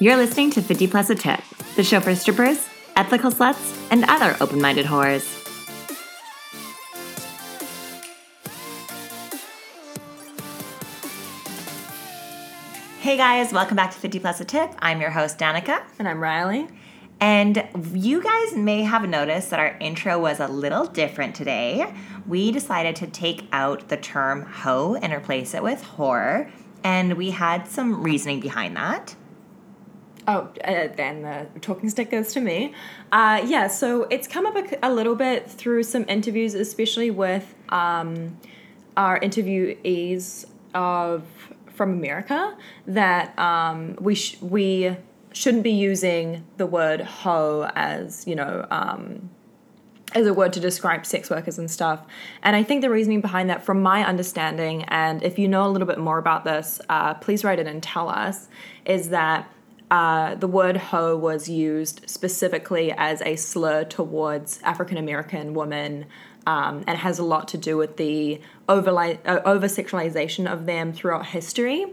You're listening to 50 Plus a Tip, the show for strippers, ethical sluts, and other open minded whores. Hey guys, welcome back to 50 Plus a Tip. I'm your host, Danica. And I'm Riley. And you guys may have noticed that our intro was a little different today. We decided to take out the term hoe and replace it with whore, and we had some reasoning behind that. Oh, uh, then the talking stick goes to me. Uh, yeah, so it's come up a, a, little bit through some interviews, especially with um, our interviewees of from America, that um, we sh- we shouldn't be using the word hoe as you know um, as a word to describe sex workers and stuff. And I think the reasoning behind that, from my understanding, and if you know a little bit more about this, uh, please write it and tell us, is that uh, the word hoe was used specifically as a slur towards African American women. Um, and has a lot to do with the uh, over sexualization of them throughout history.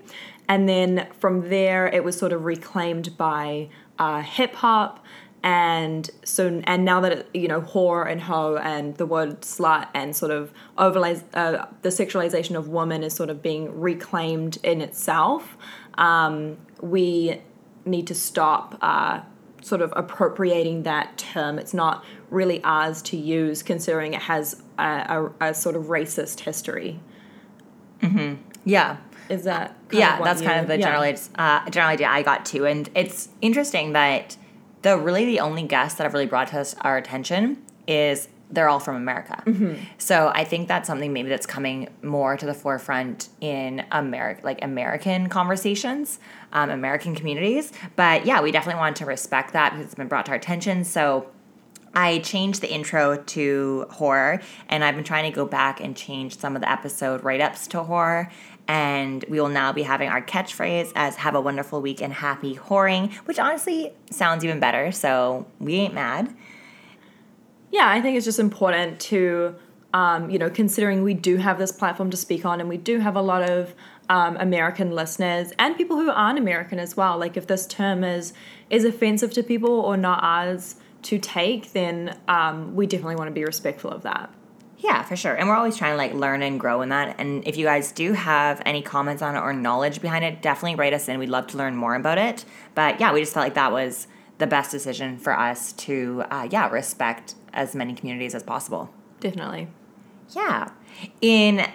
And then from there, it was sort of reclaimed by uh, hip hop. And so, and now that it, you know, whore and hoe and the word slut and sort of overlays uh, the sexualization of woman is sort of being reclaimed in itself. Um, we need to stop uh, sort of appropriating that term. It's not really ours to use, considering it has a, a, a sort of racist history. Mm-hmm. Yeah. Is that yeah? That's you, kind of the yeah. general uh, general idea I got too, and it's interesting that the really the only guests that have really brought to us our attention is they're all from America. Mm-hmm. So I think that's something maybe that's coming more to the forefront in America, like American conversations, um, American communities. But yeah, we definitely wanted to respect that because it's been brought to our attention. So I changed the intro to horror, and I've been trying to go back and change some of the episode write ups to horror. And we will now be having our catchphrase as have a wonderful week and happy whoring, which honestly sounds even better. So we ain't mad. Yeah, I think it's just important to, um, you know, considering we do have this platform to speak on and we do have a lot of um, American listeners and people who aren't American as well. Like if this term is is offensive to people or not ours to take, then um, we definitely want to be respectful of that. Yeah, for sure. And we're always trying to like learn and grow in that. And if you guys do have any comments on it or knowledge behind it, definitely write us in. We'd love to learn more about it. But yeah, we just felt like that was the best decision for us to, uh, yeah, respect as many communities as possible. Definitely. Yeah. In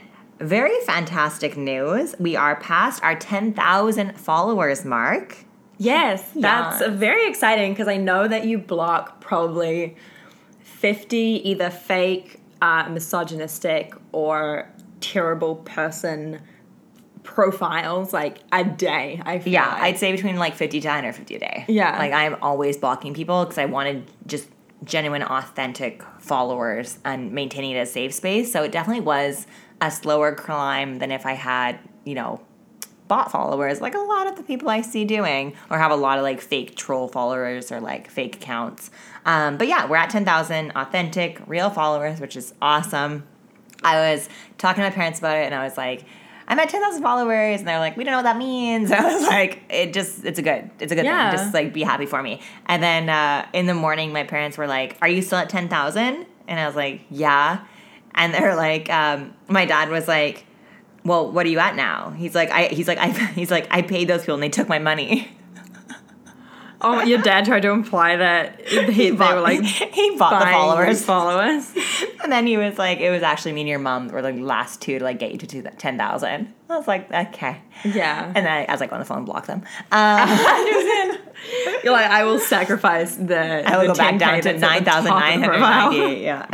very fantastic news, we are past our 10,000 followers mark. Yes, that's very exciting because I know that you block probably 50 either fake, uh, misogynistic, or terrible person profiles like a day. I yeah, like. I'd say between like 50 to 150 a day. Yeah. Like I'm always blocking people because I wanted just genuine, authentic followers and maintaining it as safe space. So it definitely was a slower climb than if I had, you know, bot followers, like a lot of the people I see doing, or have a lot of like fake troll followers or like fake accounts. Um, but yeah, we're at 10,000 authentic, real followers, which is awesome. I was talking to my parents about it and I was like, I'm at 10,000 followers. And they're like, we don't know what that means. And I was like, it just, it's a good, it's a good yeah. thing. Just like be happy for me. And then uh, in the morning, my parents were like, are you still at 10,000? And I was like, yeah. And they're like, um, my dad was like, well, what are you at now? He's like, I, he's like, I, he's like, I paid those people and they took my money. Oh, your dad tried to imply that he, he bought, they were like he bought the followers. Followers, and then he was like, "It was actually me and your mom were the last two to like get you to ten thousand. I was like, "Okay, yeah." And then I, I was like on the phone and block them. Um, You're like, I will sacrifice the. I will the go back down to nine thousand nine hundred ninety. Yeah.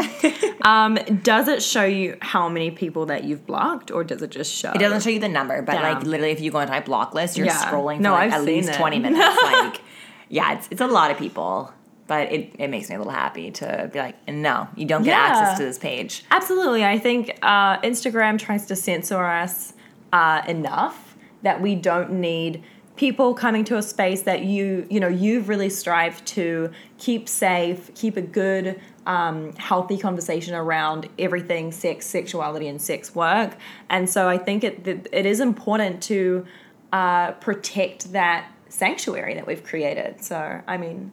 um, does it show you how many people that you've blocked, or does it just show? It doesn't show you the number, but Damn. like literally, if you go into my block list, you're yeah. scrolling for no, like, at least it. twenty minutes. like, yeah, it's it's a lot of people but it, it makes me a little happy to be like, no, you don't get yeah. access to this page. Absolutely. I think uh, Instagram tries to censor us uh, enough that we don't need people coming to a space that you you know you've really strived to keep safe keep a good um, healthy conversation around everything sex sexuality and sex work and so i think it it is important to uh, protect that sanctuary that we've created. So, I mean,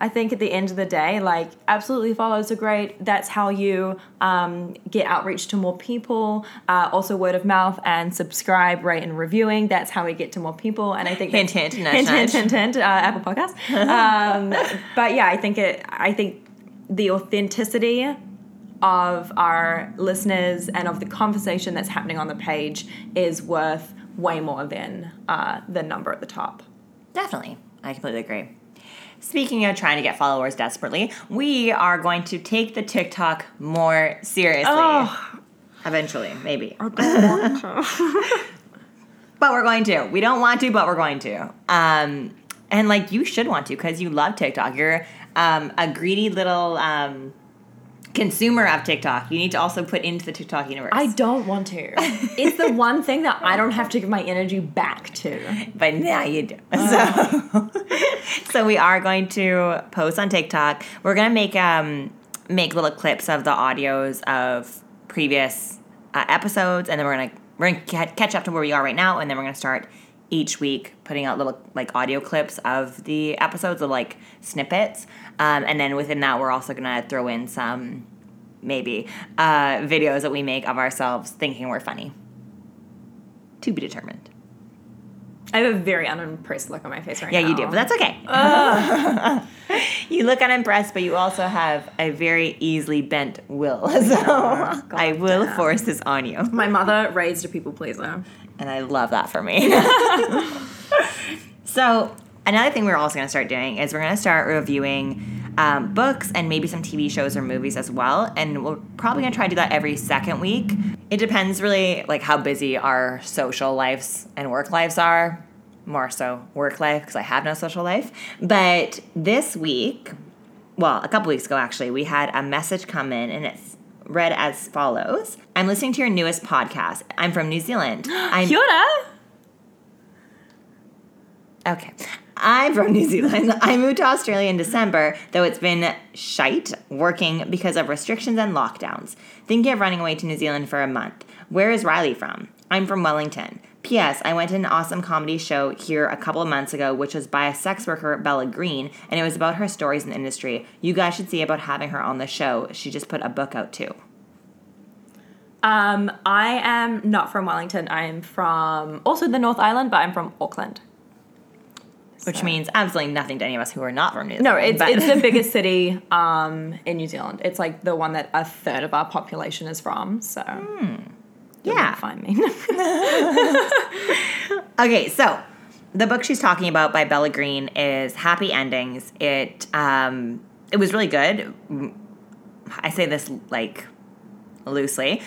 I think at the end of the day, like, absolutely follows are great. That's how you um, get outreach to more people. Uh, also, word of mouth and subscribe, rate, and reviewing. That's how we get to more people. And I think Hint, that- hint, nudge, hint, hint, hint, hint, uh, Apple Podcast. um, but yeah, I think it. I think the authenticity of our listeners and of the conversation that's happening on the page is worth way more than uh, the number at the top. Definitely. I completely agree. Speaking of trying to get followers desperately, we are going to take the TikTok more seriously. Oh. Eventually, maybe. but we're going to. We don't want to, but we're going to. Um, and like you should want to because you love TikTok. You're um, a greedy little um, consumer of TikTok. You need to also put into the TikTok universe. I don't want to. It's the one thing that I don't have to give my energy back to. but now you do. So, so we are going to post on TikTok. We're gonna make um make little clips of the audios of previous uh, episodes, and then we're gonna we're gonna ca- catch up to where we are right now, and then we're gonna start each week putting out little like audio clips of the episodes, of like snippets, um, and then within that, we're also gonna throw in some maybe uh, videos that we make of ourselves thinking we're funny. To be determined. I have a very unimpressed look on my face right Yeah, now. Yeah, you do, but that's okay. you look unimpressed, but you also have a very easily bent will. So I will damn. force this on you. my mother raised a people pleaser. And I love that for me. so, another thing we're also going to start doing is we're going to start reviewing um, books and maybe some TV shows or movies as well. And we're probably going to try to do that every second week. It depends really like how busy our social lives and work lives are. More so work life because I have no social life. But this week, well, a couple weeks ago actually, we had a message come in and it's read as follows. I'm listening to your newest podcast. I'm from New Zealand. I'm Kia ora. Okay. I'm from New Zealand. I moved to Australia in December, though it's been shite working because of restrictions and lockdowns. Thinking of running away to New Zealand for a month. Where is Riley from? I'm from Wellington. P.S. I went to an awesome comedy show here a couple of months ago, which was by a sex worker, Bella Green, and it was about her stories in the industry. You guys should see about having her on the show. She just put a book out too. Um, I am not from Wellington. I am from also the North Island, but I'm from Auckland. Which So- means absolutely nothing to any of us who are not from New Zealand. No, it's but- it's the biggest city um, in New Zealand. It's like the one that a third of our population is from. So you'll yeah. find me. Okay, so the book she's talking about by Bella Green is Happy Endings. It um, it was really good. I say this like loosely.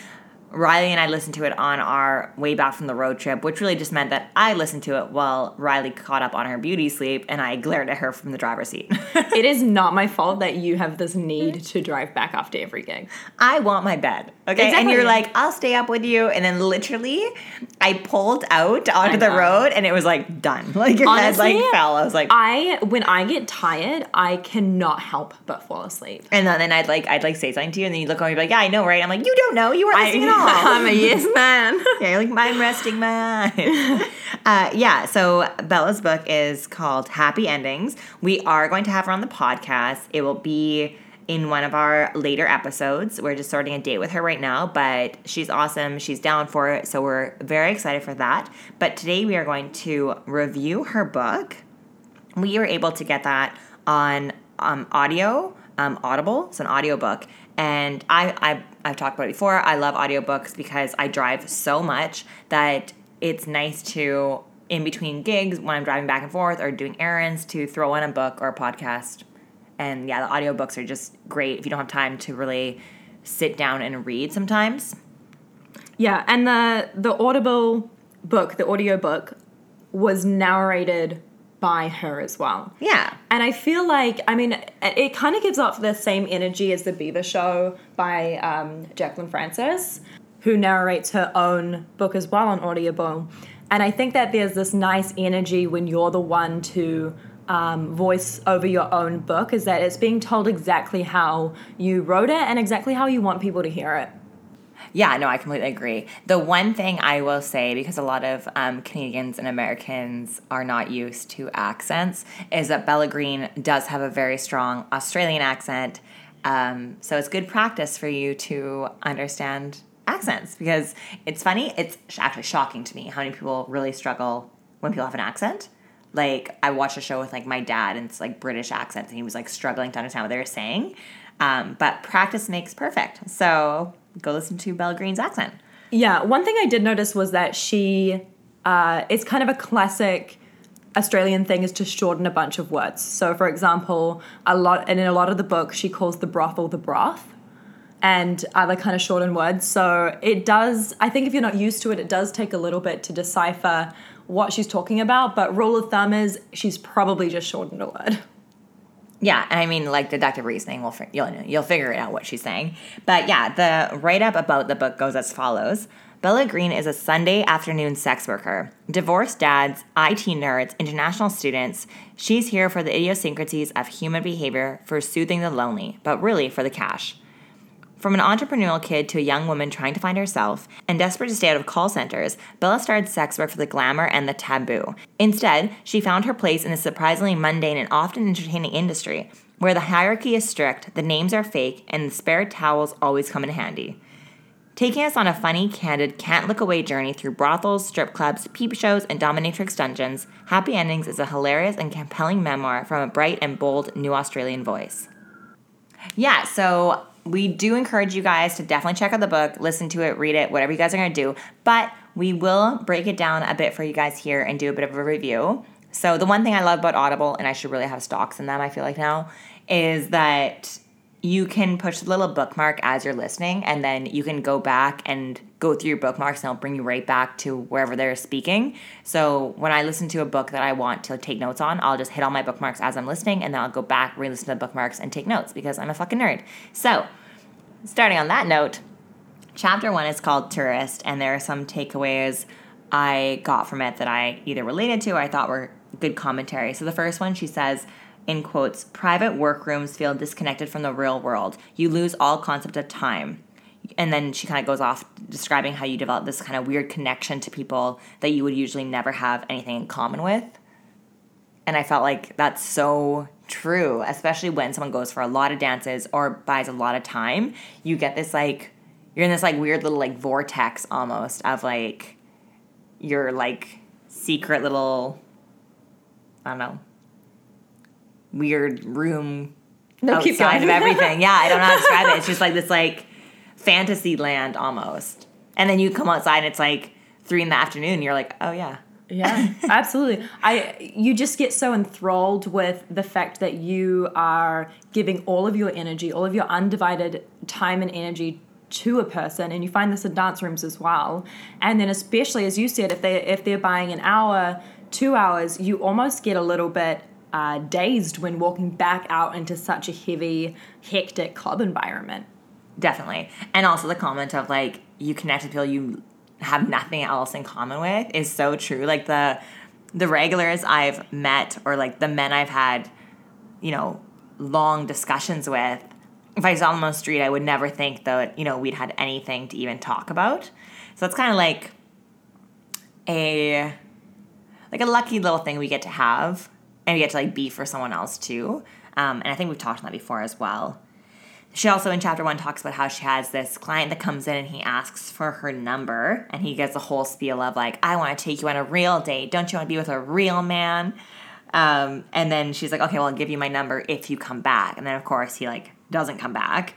Riley and I listened to it on our way back from the road trip, which really just meant that I listened to it while Riley caught up on her beauty sleep and I glared at her from the driver's seat. it is not my fault that you have this need to drive back after every gig. I want my bed. Okay. And you're like, I'll stay up with you. And then literally, I pulled out onto the road and it was like done. Like your head like fell. I was like, I when I get tired, I cannot help but fall asleep. and then, then I'd like, I'd like say something to you and then you look over and you'd be like, yeah, I know, right? I'm like, you don't know. You weren't listening at all. I'm a yes man. yeah, you're like, I'm resting my eyes. uh, yeah. So Bella's book is called Happy Endings. We are going to have her on the podcast. It will be in one of our later episodes. We're just starting a date with her right now, but she's awesome. She's down for it. So we're very excited for that. But today we are going to review her book. We were able to get that on um, audio, um, Audible. It's an audiobook. And I, I, I've talked about it before. I love audiobooks because I drive so much that it's nice to, in between gigs, when I'm driving back and forth or doing errands, to throw on a book or a podcast. And yeah, the audiobooks are just great if you don't have time to really sit down and read sometimes. Yeah, and the the Audible book, the audio book, was narrated by her as well. Yeah. And I feel like, I mean, it, it kind of gives off the same energy as The Beaver Show by um, Jacqueline Frances, who narrates her own book as well on Audible. And I think that there's this nice energy when you're the one to um, voice over your own book, is that it's being told exactly how you wrote it and exactly how you want people to hear it. Yeah, no, I completely agree. The one thing I will say, because a lot of um, Canadians and Americans are not used to accents, is that Bella Green does have a very strong Australian accent. Um, so it's good practice for you to understand accents because it's funny. It's actually shocking to me how many people really struggle when people have an accent. Like I watched a show with like my dad and it's like British accents and he was like struggling to understand what they were saying. Um, but practice makes perfect. So go listen to Bella Green's accent. Yeah, one thing I did notice was that she, uh, it's kind of a classic Australian thing is to shorten a bunch of words. So, for example, a lot, and in a lot of the book, she calls the brothel the broth and other kind of shortened words. So it does, I think if you're not used to it, it does take a little bit to decipher what she's talking about. But rule of thumb is she's probably just shortened a word. Yeah, and I mean, like deductive reasoning, will you'll you'll figure it out what she's saying. But yeah, the write up about the book goes as follows: Bella Green is a Sunday afternoon sex worker, divorced dads, IT nerds, international students. She's here for the idiosyncrasies of human behavior, for soothing the lonely, but really for the cash. From an entrepreneurial kid to a young woman trying to find herself and desperate to stay out of call centers, Bella started sex work for the glamour and the taboo. Instead, she found her place in a surprisingly mundane and often entertaining industry, where the hierarchy is strict, the names are fake, and the spare towels always come in handy. Taking us on a funny, candid, can't look away journey through brothels, strip clubs, peep shows, and dominatrix dungeons, Happy Endings is a hilarious and compelling memoir from a bright and bold new Australian voice. Yeah, so we do encourage you guys to definitely check out the book, listen to it, read it, whatever you guys are going to do. But we will break it down a bit for you guys here and do a bit of a review. So, the one thing I love about Audible, and I should really have stocks in them, I feel like now, is that you can push the little bookmark as you're listening, and then you can go back and go through your bookmarks, and it'll bring you right back to wherever they're speaking. So when I listen to a book that I want to take notes on, I'll just hit all my bookmarks as I'm listening, and then I'll go back, re listen to the bookmarks, and take notes because I'm a fucking nerd. So, starting on that note, chapter one is called Tourist, and there are some takeaways I got from it that I either related to or I thought were good commentary. So the first one, she says, in quotes, private workrooms feel disconnected from the real world. You lose all concept of time. And then she kind of goes off describing how you develop this kind of weird connection to people that you would usually never have anything in common with. And I felt like that's so true, especially when someone goes for a lot of dances or buys a lot of time. You get this like, you're in this like weird little like vortex almost of like your like secret little, I don't know, weird room No, outside of everything. Yeah, I don't know how to describe it. It's just like this like fantasy land almost. And then you come outside and it's like three in the afternoon. And you're like, oh yeah. Yeah, absolutely. I you just get so enthralled with the fact that you are giving all of your energy, all of your undivided time and energy to a person and you find this in dance rooms as well. And then especially as you said if they if they're buying an hour, 2 hours, you almost get a little bit uh, dazed when walking back out into such a heavy, hectic club environment. Definitely. And also the comment of like you connect with people you have nothing else in common with is so true. Like the the regulars I've met or like the men I've had, you know, long discussions with, if I saw them on the street, I would never think that, you know, we'd had anything to even talk about. So it's kind of like a like a lucky little thing we get to have and we get to like be for someone else too. Um, and I think we've talked on that before as well. She also in chapter one talks about how she has this client that comes in and he asks for her number and he gets a whole spiel of like, I want to take you on a real date. Don't you want to be with a real man? Um, and then she's like, okay, well, I'll give you my number if you come back. And then of course he like doesn't come back.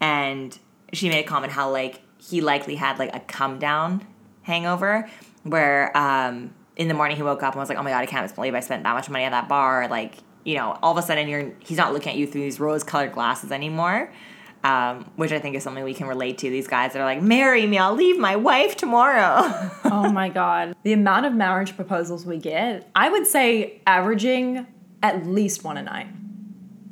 And she made a comment how like he likely had like a come down hangover where um, in the morning he woke up and was like, oh my god, I can't believe I spent that much money at that bar. Like you know, all of a sudden you're he's not looking at you through these rose colored glasses anymore. Um, which I think is something we can relate to. These guys that are like, marry me, I'll leave my wife tomorrow. oh my god. The amount of marriage proposals we get, I would say averaging at least one a night.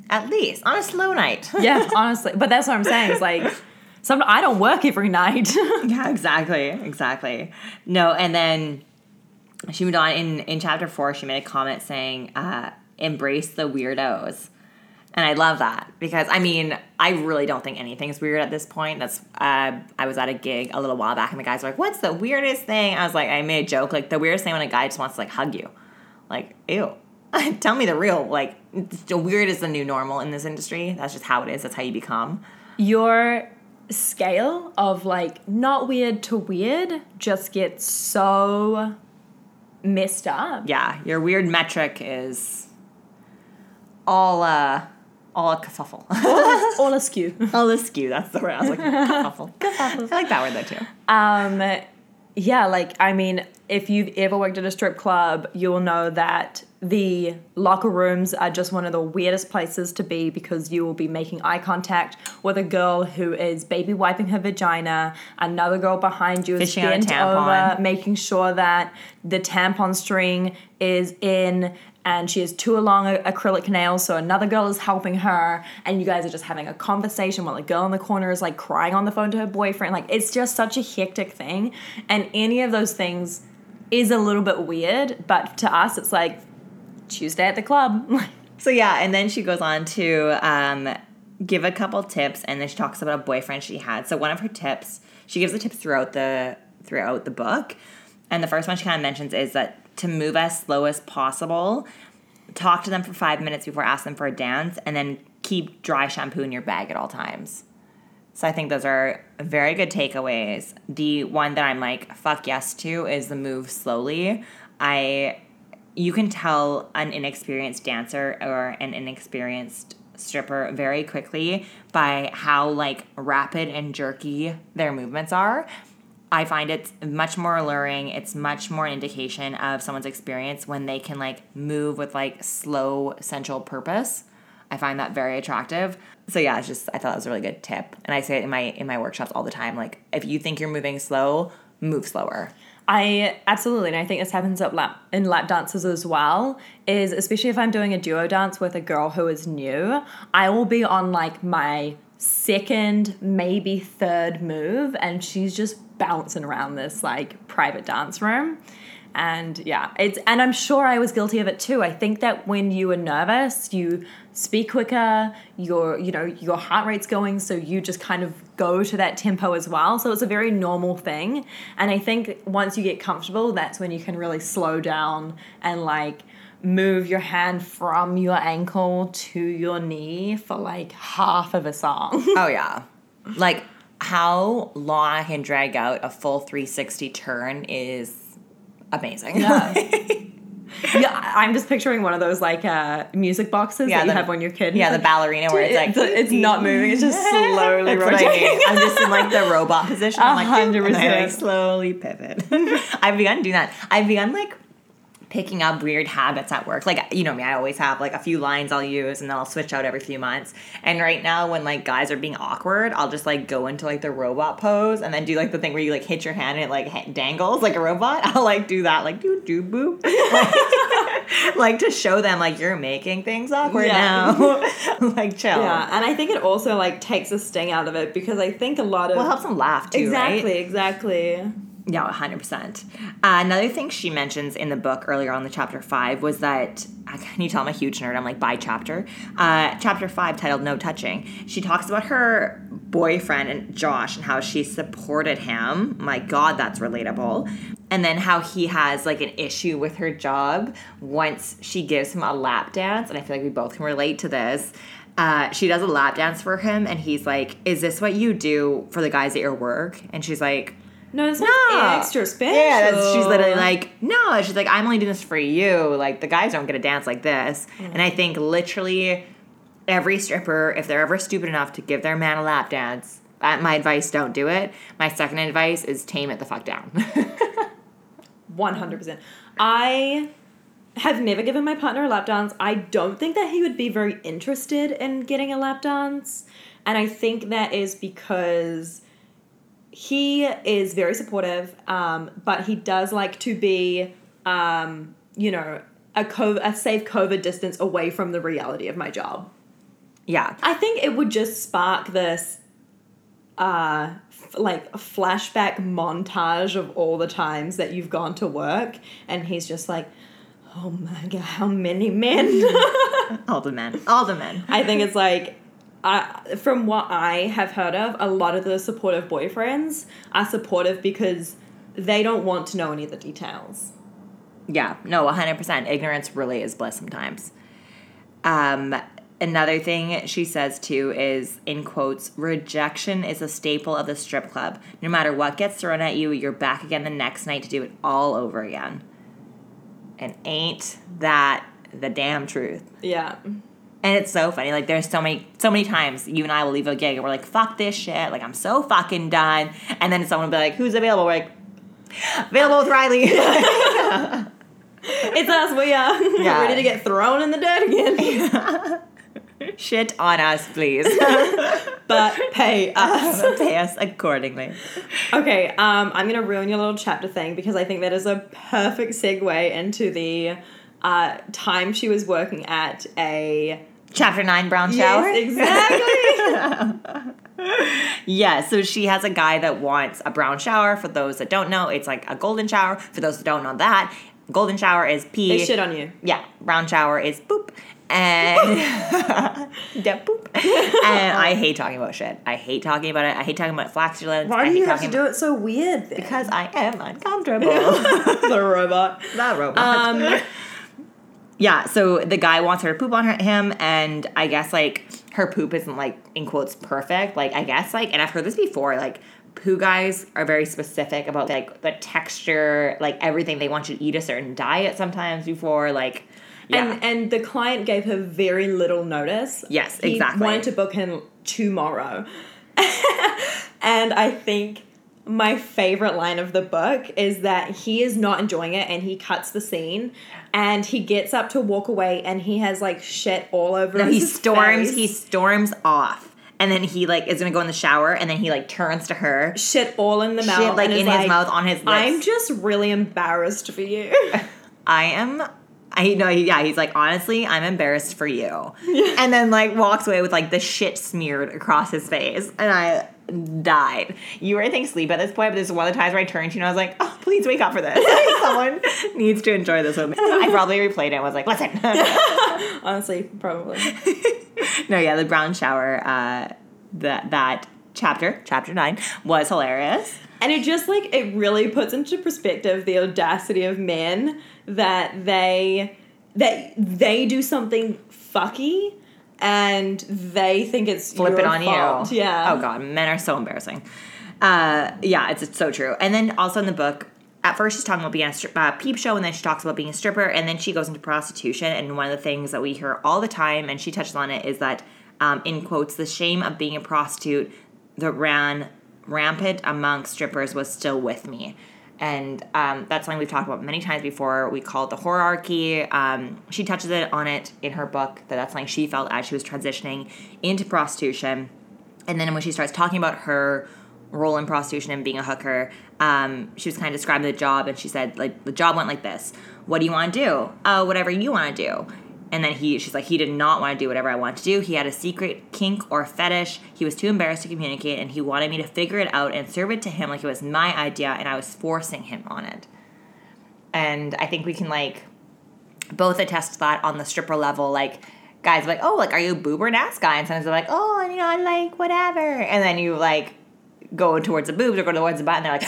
At least on a slow night. Yeah, honestly. But that's what I'm saying. It's like some I don't work every night. yeah, exactly, exactly. No, and then she moved on in in chapter four. She made a comment saying, uh, "Embrace the weirdos." And I love that because I mean, I really don't think anything's weird at this point. That's uh, I was at a gig a little while back, and the guys were like, "What's the weirdest thing?" I was like, I made a joke like the weirdest thing when a guy just wants to like hug you, like ew. Tell me the real like the weird is the new normal in this industry. That's just how it is. That's how you become. Your scale of like not weird to weird just gets so messed up. Yeah, your weird metric is all uh all a kerfuffle. All askew. all askew. That's the word. I was like kerfuffle. I like that word though too. Um, yeah, like I mean, if you've ever worked at a strip club, you'll know that the locker rooms are just one of the weirdest places to be because you will be making eye contact with a girl who is baby wiping her vagina, another girl behind you is Fishing bent over, making sure that the tampon string is in. And she has two long acrylic nails, so another girl is helping her, and you guys are just having a conversation while a girl in the corner is like crying on the phone to her boyfriend. Like, it's just such a hectic thing. And any of those things is a little bit weird, but to us, it's like Tuesday at the club. So yeah, and then she goes on to um, give a couple tips, and then she talks about a boyfriend she had. So one of her tips, she gives the tips throughout the throughout the book, and the first one she kind of mentions is that to move as slow as possible, talk to them for five minutes before asking them for a dance, and then keep dry shampoo in your bag at all times. So I think those are very good takeaways. The one that I'm like fuck yes to is the move slowly. I you can tell an inexperienced dancer or an inexperienced stripper very quickly by how like rapid and jerky their movements are. I find it's much more alluring. It's much more an indication of someone's experience when they can like move with like slow central purpose. I find that very attractive. So yeah, it's just I thought that was a really good tip. And I say it in my in my workshops all the time. Like if you think you're moving slow, move slower. I absolutely, and I think this happens up lap in lap dances as well. Is especially if I'm doing a duo dance with a girl who is new, I will be on like my second, maybe third move, and she's just bouncing around this like private dance room. And yeah, it's and I'm sure I was guilty of it too. I think that when you are nervous, you speak quicker, your you know, your heart rate's going, so you just kind of go to that tempo as well. So it's a very normal thing. And I think once you get comfortable, that's when you can really slow down and like move your hand from your ankle to your knee for like half of a song. Oh yeah. Like how long I can drag out a full 360 turn is amazing. Yeah. yeah, I'm just picturing one of those like uh, music boxes Yeah, that you the- have when you're a kid. yeah, the ballerina where it's like it's, it's not moving; it's just slowly I rotating. mean. I'm just in like the robot position. I'm like, hundred I, like, slowly pivot. I've begun doing that. I've begun like picking up weird habits at work. Like you know me, I always have like a few lines I'll use and then I'll switch out every few months. And right now when like guys are being awkward, I'll just like go into like the robot pose and then do like the thing where you like hit your hand and it like dangles like a robot. I'll like do that like do do boop. Like, like to show them like you're making things awkward Yeah. now. like chill. Yeah, and I think it also like takes a sting out of it because I think a lot of Well, it helps them laugh too, right? exactly, exactly. Yeah, 100%. Uh, another thing she mentions in the book earlier on the chapter five was that, can you tell I'm a huge nerd? I'm like, by chapter. Uh, chapter five, titled No Touching. She talks about her boyfriend and Josh and how she supported him. My God, that's relatable. And then how he has like an issue with her job once she gives him a lap dance. And I feel like we both can relate to this. Uh, she does a lap dance for him, and he's like, Is this what you do for the guys at your work? And she's like, No, it's no. not extra special. Yeah, that's, she's literally like, no. She's like, I'm only doing this for you. Like, the guys don't get a dance like this. Mm. And I think literally every stripper, if they're ever stupid enough to give their man a lap dance, my advice, don't do it. My second advice is tame it the fuck down. One hundred percent. I have never given my partner a lap dance. I don't think that he would be very interested in getting a lap dance, and I think that is because he is very supportive, um, but he does like to be, um, you know, a co- a safe COVID distance away from the reality of my job. yeah. I think it would just spark this uh f- like flashback montage of all the times that you've gone to work and he's just like oh my god, how many men? All the men. All the men. I think it's like, uh, from what I have heard of, a lot of the supportive boyfriends are supportive because they don't want to know any of the details. Yeah, no, 100%. Ignorance really is bliss sometimes. Um, another thing she says too is, in quotes, rejection is a staple of the strip club. No matter what gets thrown at you, you're back again the next night to do it all over again. And ain't that the damn truth? Yeah. And it's so funny. Like there's so many so many times you and I will leave a gig and we're like, fuck this shit. Like I'm so fucking done. And then someone will be like, who's available? We're like, available with Riley. It's us, we are Yeah. ready to get thrown in the dirt again. shit on us, please. but pay us. Pay us accordingly. Okay, um, I'm gonna ruin your little chapter thing because I think that is a perfect segue into the uh, time she was working at a Chapter nine, brown shower. Yes, exactly. Yeah, so she has a guy that wants a brown shower. For those that don't know, it's like a golden shower. For those that don't know that, golden shower is pee. they shit on you. Yeah, brown shower is boop. And yeah, boop. And I hate talking about shit. I hate talking about it. I hate talking about flatulence. Why I do hate you have to do it so weird? Then? Because I am uncomfortable. the robot. that robot. Um, yeah, so the guy wants her to poop on her, him, and I guess like her poop isn't like in quotes perfect. Like I guess like, and I've heard this before. Like poo guys are very specific about like the texture, like everything. They want you to eat a certain diet sometimes before like. Yeah. and and the client gave her very little notice. Yes, he exactly. Wanted to book him tomorrow, and I think my favorite line of the book is that he is not enjoying it and he cuts the scene and he gets up to walk away and he has like shit all over No, he storms. face. He storms off, and then he like is gonna go in the shower, and then he like turns to her, shit all in the mouth shit like in his mouth, on his lips. I'm just really embarrassed for you. I am. I know. Yeah, he's like, honestly, I'm embarrassed for you, and then like walks away with like the shit smeared across his face, and I died. You were I think sleep at this point, but this is one of the times where I turned to you and I was like, oh, please wake up for this. Like, someone needs to enjoy this with me. I probably replayed it and was like, listen. Honestly, probably. no, yeah, the brown shower. Uh, that that chapter, chapter nine, was hilarious. And it just like it really puts into perspective the audacity of men that they that they do something fucky and they think it's flip it on fault. you. Yeah. Oh god, men are so embarrassing. Uh, yeah, it's, it's so true. And then also in the book, at first she's talking about being a stri- uh, peep show, and then she talks about being a stripper, and then she goes into prostitution. And one of the things that we hear all the time, and she touched on it, is that um, in quotes, the shame of being a prostitute that ran rampant among strippers was still with me. And um, that's something we've talked about many times before. We call it the hierarchy. Um, she touches it on it in her book that that's something she felt as she was transitioning into prostitution. And then when she starts talking about her role in prostitution and being a hooker, um, she was kind of describing the job, and she said like the job went like this: What do you want to do? Uh, whatever you want to do. And then he, she's like, he did not want to do whatever I want to do. He had a secret kink or fetish. He was too embarrassed to communicate, and he wanted me to figure it out and serve it to him like it was my idea, and I was forcing him on it. And I think we can like both attest to that on the stripper level. Like guys like, oh, like are you a boob ass guy? And sometimes they're like, oh, and you know, I like whatever. And then you like go towards the boobs or going towards the butt, and they're like,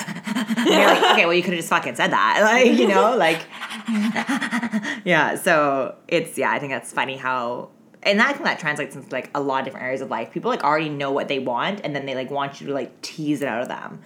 and you're like, okay, well, you could have just fucking said that, like you know, like yeah. So it's yeah, I think that's funny how. And I think that translates into like a lot of different areas of life. People like already know what they want, and then they like want you to like tease it out of them.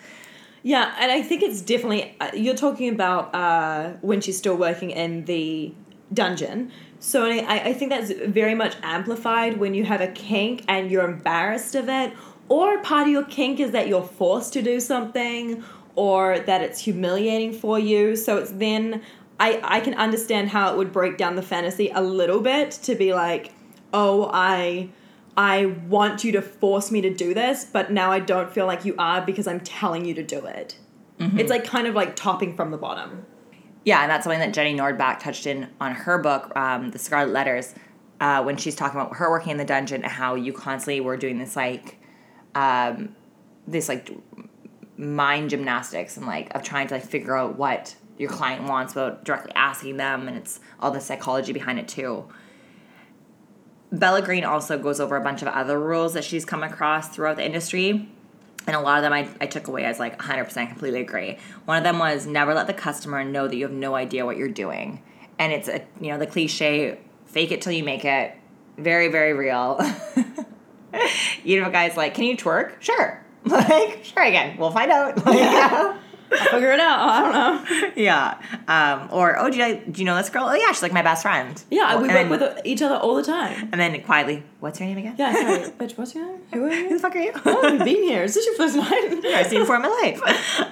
Yeah, and I think it's definitely uh, you're talking about uh, when she's still working in the dungeon. So I, I think that's very much amplified when you have a kink and you're embarrassed of it, or part of your kink is that you're forced to do something, or that it's humiliating for you. So it's then I I can understand how it would break down the fantasy a little bit to be like, oh I. I want you to force me to do this, but now I don't feel like you are because I'm telling you to do it. It's like kind of like topping from the bottom. Yeah, and that's something that Jenny Nordbak touched in on her book, um, The Scarlet Letters, uh, when she's talking about her working in the dungeon and how you constantly were doing this like, um, this like mind gymnastics and like of trying to like figure out what your client wants without directly asking them, and it's all the psychology behind it too. Bella Green also goes over a bunch of other rules that she's come across throughout the industry. And a lot of them I, I took away as like 100% completely agree. One of them was never let the customer know that you have no idea what you're doing. And it's a, you know, the cliche fake it till you make it. Very, very real. you know, guys like, can you twerk? Sure. Like, sure again. We'll find out. Like, yeah. I'll figure it out. I don't know. yeah. Um, or, oh, do you, do you know this girl? Oh, yeah, she's like my best friend. Yeah, we and work then, with each other all the time. And then quietly, what's your name again? Yeah, sorry. Bitch, what's your name? Who are Who the fuck are you? Oh, you've been here. Is this your first night? I've seen before in my life.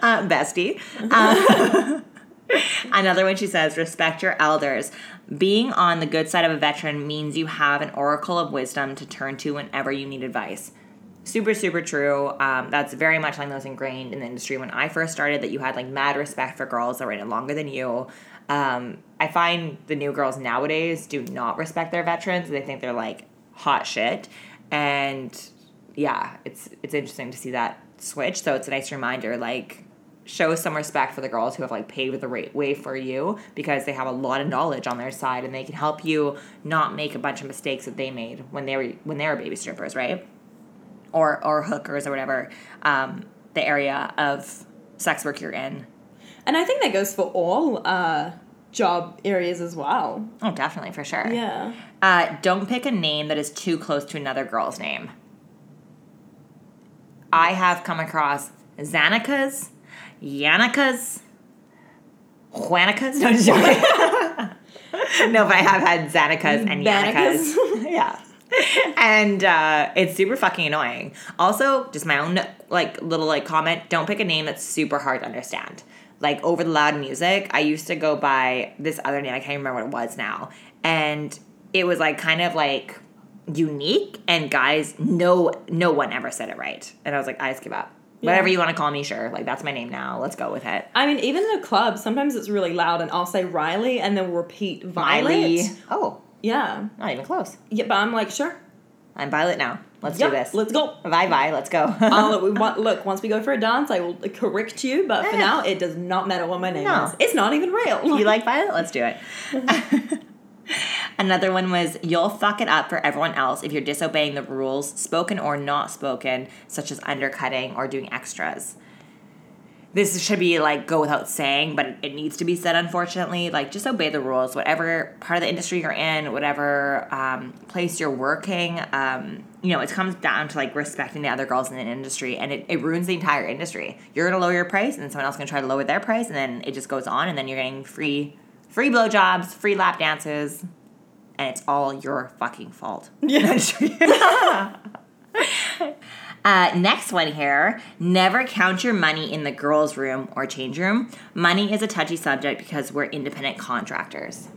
Uh, bestie. Uh, another one she says respect your elders. Being on the good side of a veteran means you have an oracle of wisdom to turn to whenever you need advice. Super, super true. Um, that's very much like those ingrained in the industry when I first started that you had like mad respect for girls that were in it longer than you. Um, I find the new girls nowadays do not respect their veterans. They think they're like hot shit. And yeah, it's it's interesting to see that switch. So it's a nice reminder, like show some respect for the girls who have like paved the right way for you because they have a lot of knowledge on their side and they can help you not make a bunch of mistakes that they made when they were when they were baby strippers, right? Or or hookers or whatever. Um, the area of sex work you're in. And I think that goes for all uh, job areas as well. Oh, definitely for sure. Yeah. Uh, don't pick a name that is too close to another girl's name. I have come across Xanikas, Yanikas, Juanicas. No, just joking. no, but I have had Xanikas and. Yanikas. yeah. And uh, it's super fucking annoying. Also, just my own like little like comment. Don't pick a name that's super hard to understand. Like over the loud music, I used to go by this other name. I can't remember what it was now, and it was like kind of like unique. And guys, no, no one ever said it right. And I was like, I just give up. Whatever you want to call me, sure. Like that's my name now. Let's go with it. I mean, even in a club, sometimes it's really loud, and I'll say Riley, and then we'll repeat Violet. Miley. Oh, Yeah. not even close. Yeah, but I'm like, sure. I'm Violet now. Let's Yep, do this. Let's go. Bye bye. Let's go. I'll, we want, look, once we go for a dance, I will correct you, but for Eh. now, it does not matter what my name No. is. It's not even real. you like Violet? Let's do it. Another one was you'll fuck it up for everyone else if you're disobeying the rules, spoken or not spoken, such as undercutting or doing extras. This should be like go without saying, but it, needs to be said, unfortunately. Like, just obey the rules, whatever part of the industry you're in, whatever um, place you're working. Um, you know, it comes down to like respecting the other girls in the industry, and it, it ruins the entire industry. You're gonna lower your price, and someone else gonna try to lower their price, and then it just goes on, and then you're getting free, free blowjobs, free lap dances, and it's all your fucking fault. Yeah. Uh, next one here. Never count your money in the girls' room or change room. Money is a touchy subject because we're independent contractors.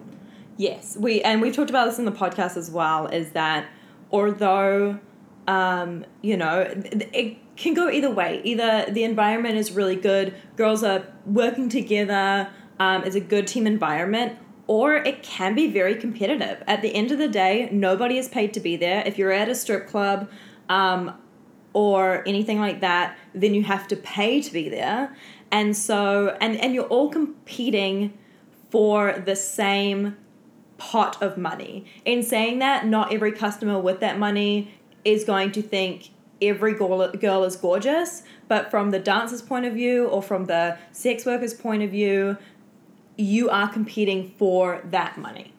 Yes, we and we've talked about this in the podcast as well. Is that although um, you know th- it can go either way. Either the environment is really good, girls are working together, um, it's a good team environment, or it can be very competitive. At the end of the day, nobody is paid to be there. If you're at a strip club. Um, or anything like that, then you have to pay to be there. And so, and, and you're all competing for the same pot of money. In saying that, not every customer with that money is going to think every girl, girl is gorgeous, but from the dancer's point of view or from the sex worker's point of view, you are competing for that money.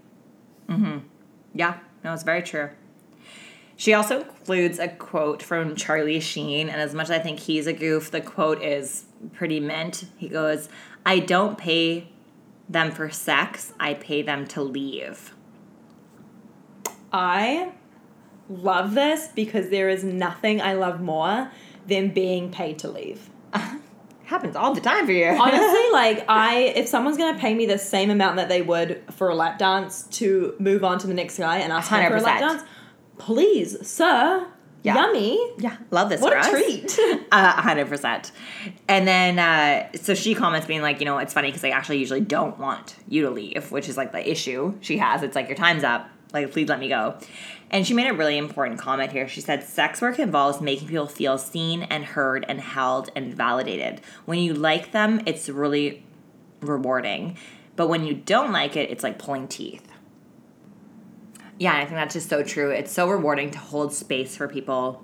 Mm-hmm. Yeah, no, it's very true. She also includes a quote from Charlie Sheen, and as much as I think he's a goof, the quote is pretty meant. He goes, I don't pay them for sex, I pay them to leave. I love this because there is nothing I love more than being paid to leave. Happens all the time for you. Honestly, like I if someone's gonna pay me the same amount that they would for a lap dance to move on to the next guy and ask him for a lap dance, please, sir, Yeah. yummy. yeah, love this What a us. treat. Uh, hundred percent. And then, uh, so she comments being like, you know, it's funny because I actually usually don't want you to leave, which is like the issue she has. It's like your time's up. Like, please let me go. And she made a really important comment here. She said, "Sex work involves making people feel seen and heard and held and validated. When you like them, it's really rewarding. But when you don't like it, it's like pulling teeth. Yeah, I think that's just so true. It's so rewarding to hold space for people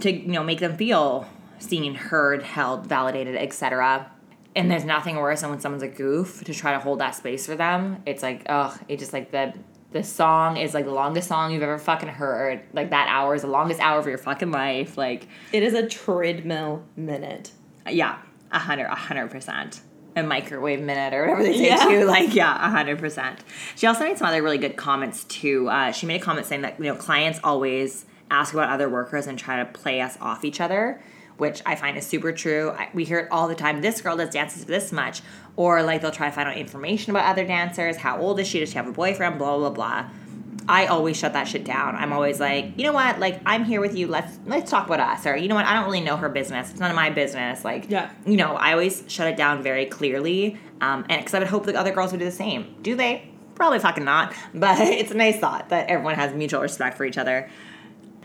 to you know make them feel seen, heard, held, validated, etc. And there's nothing worse than when someone's a goof to try to hold that space for them. It's like, ugh, it just like the the song is like the longest song you've ever fucking heard. Like that hour is the longest hour of your fucking life. Like It is a treadmill minute. yeah, a hundred, a hundred percent. A microwave minute or whatever they say Yeah. too. Like yeah, a hundred percent. She also made some other really good comments too. Uh, she made a comment saying that you know clients always ask about other workers and try to play us off each other, which I find is super true. I, we hear it all the time. This girl does dances this much, or like they'll try to find out information about other dancers. How old is she? Does she have a boyfriend? Blah blah blah. I always shut that shit down. I'm always like, you know what? Like, I'm here with you. Let's let's talk about us. Or you know what? I don't really know her business. It's none of my business. Like, Yeah. you know, I always shut it down very clearly. Um, and because I would hope that other girls would do the same. Do they? Probably fucking not. But it's a nice thought that everyone has mutual respect for each other.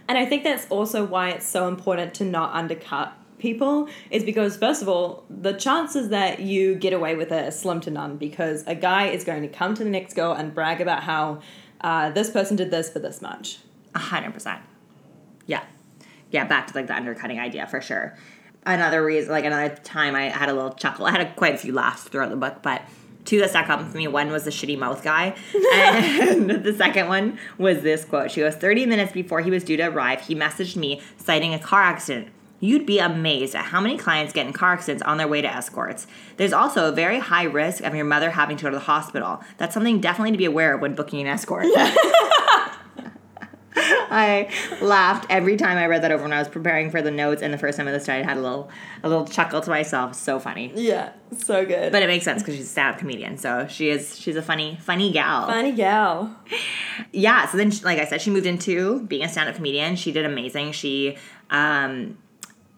And I think that's also why it's so important to not undercut people is because first of all the chances that you get away with it are slim to none because a guy is going to come to the next girl and brag about how uh, this person did this for this much A hundred percent. Yeah. Yeah, back to like the undercutting idea for sure. Another reason, like another time I had a little chuckle. I had a, quite a few laughs throughout the book, but two that stuck out for me. One was the shitty mouth guy, and the second one was this quote. She goes, 30 minutes before he was due to arrive, he messaged me citing a car accident. You'd be amazed at how many clients get in car accidents on their way to escorts. There's also a very high risk of your mother having to go to the hospital. That's something definitely to be aware of when booking an escort. I laughed every time I read that over when I was preparing for the notes, and the first time I listened, I had a little a little chuckle to myself. So funny, yeah so good but it makes sense because she's a stand-up comedian, so she is she's a funny funny gal. funny gal Yeah. So then, like I said, she moved into being a stand-up comedian. She did amazing. She um,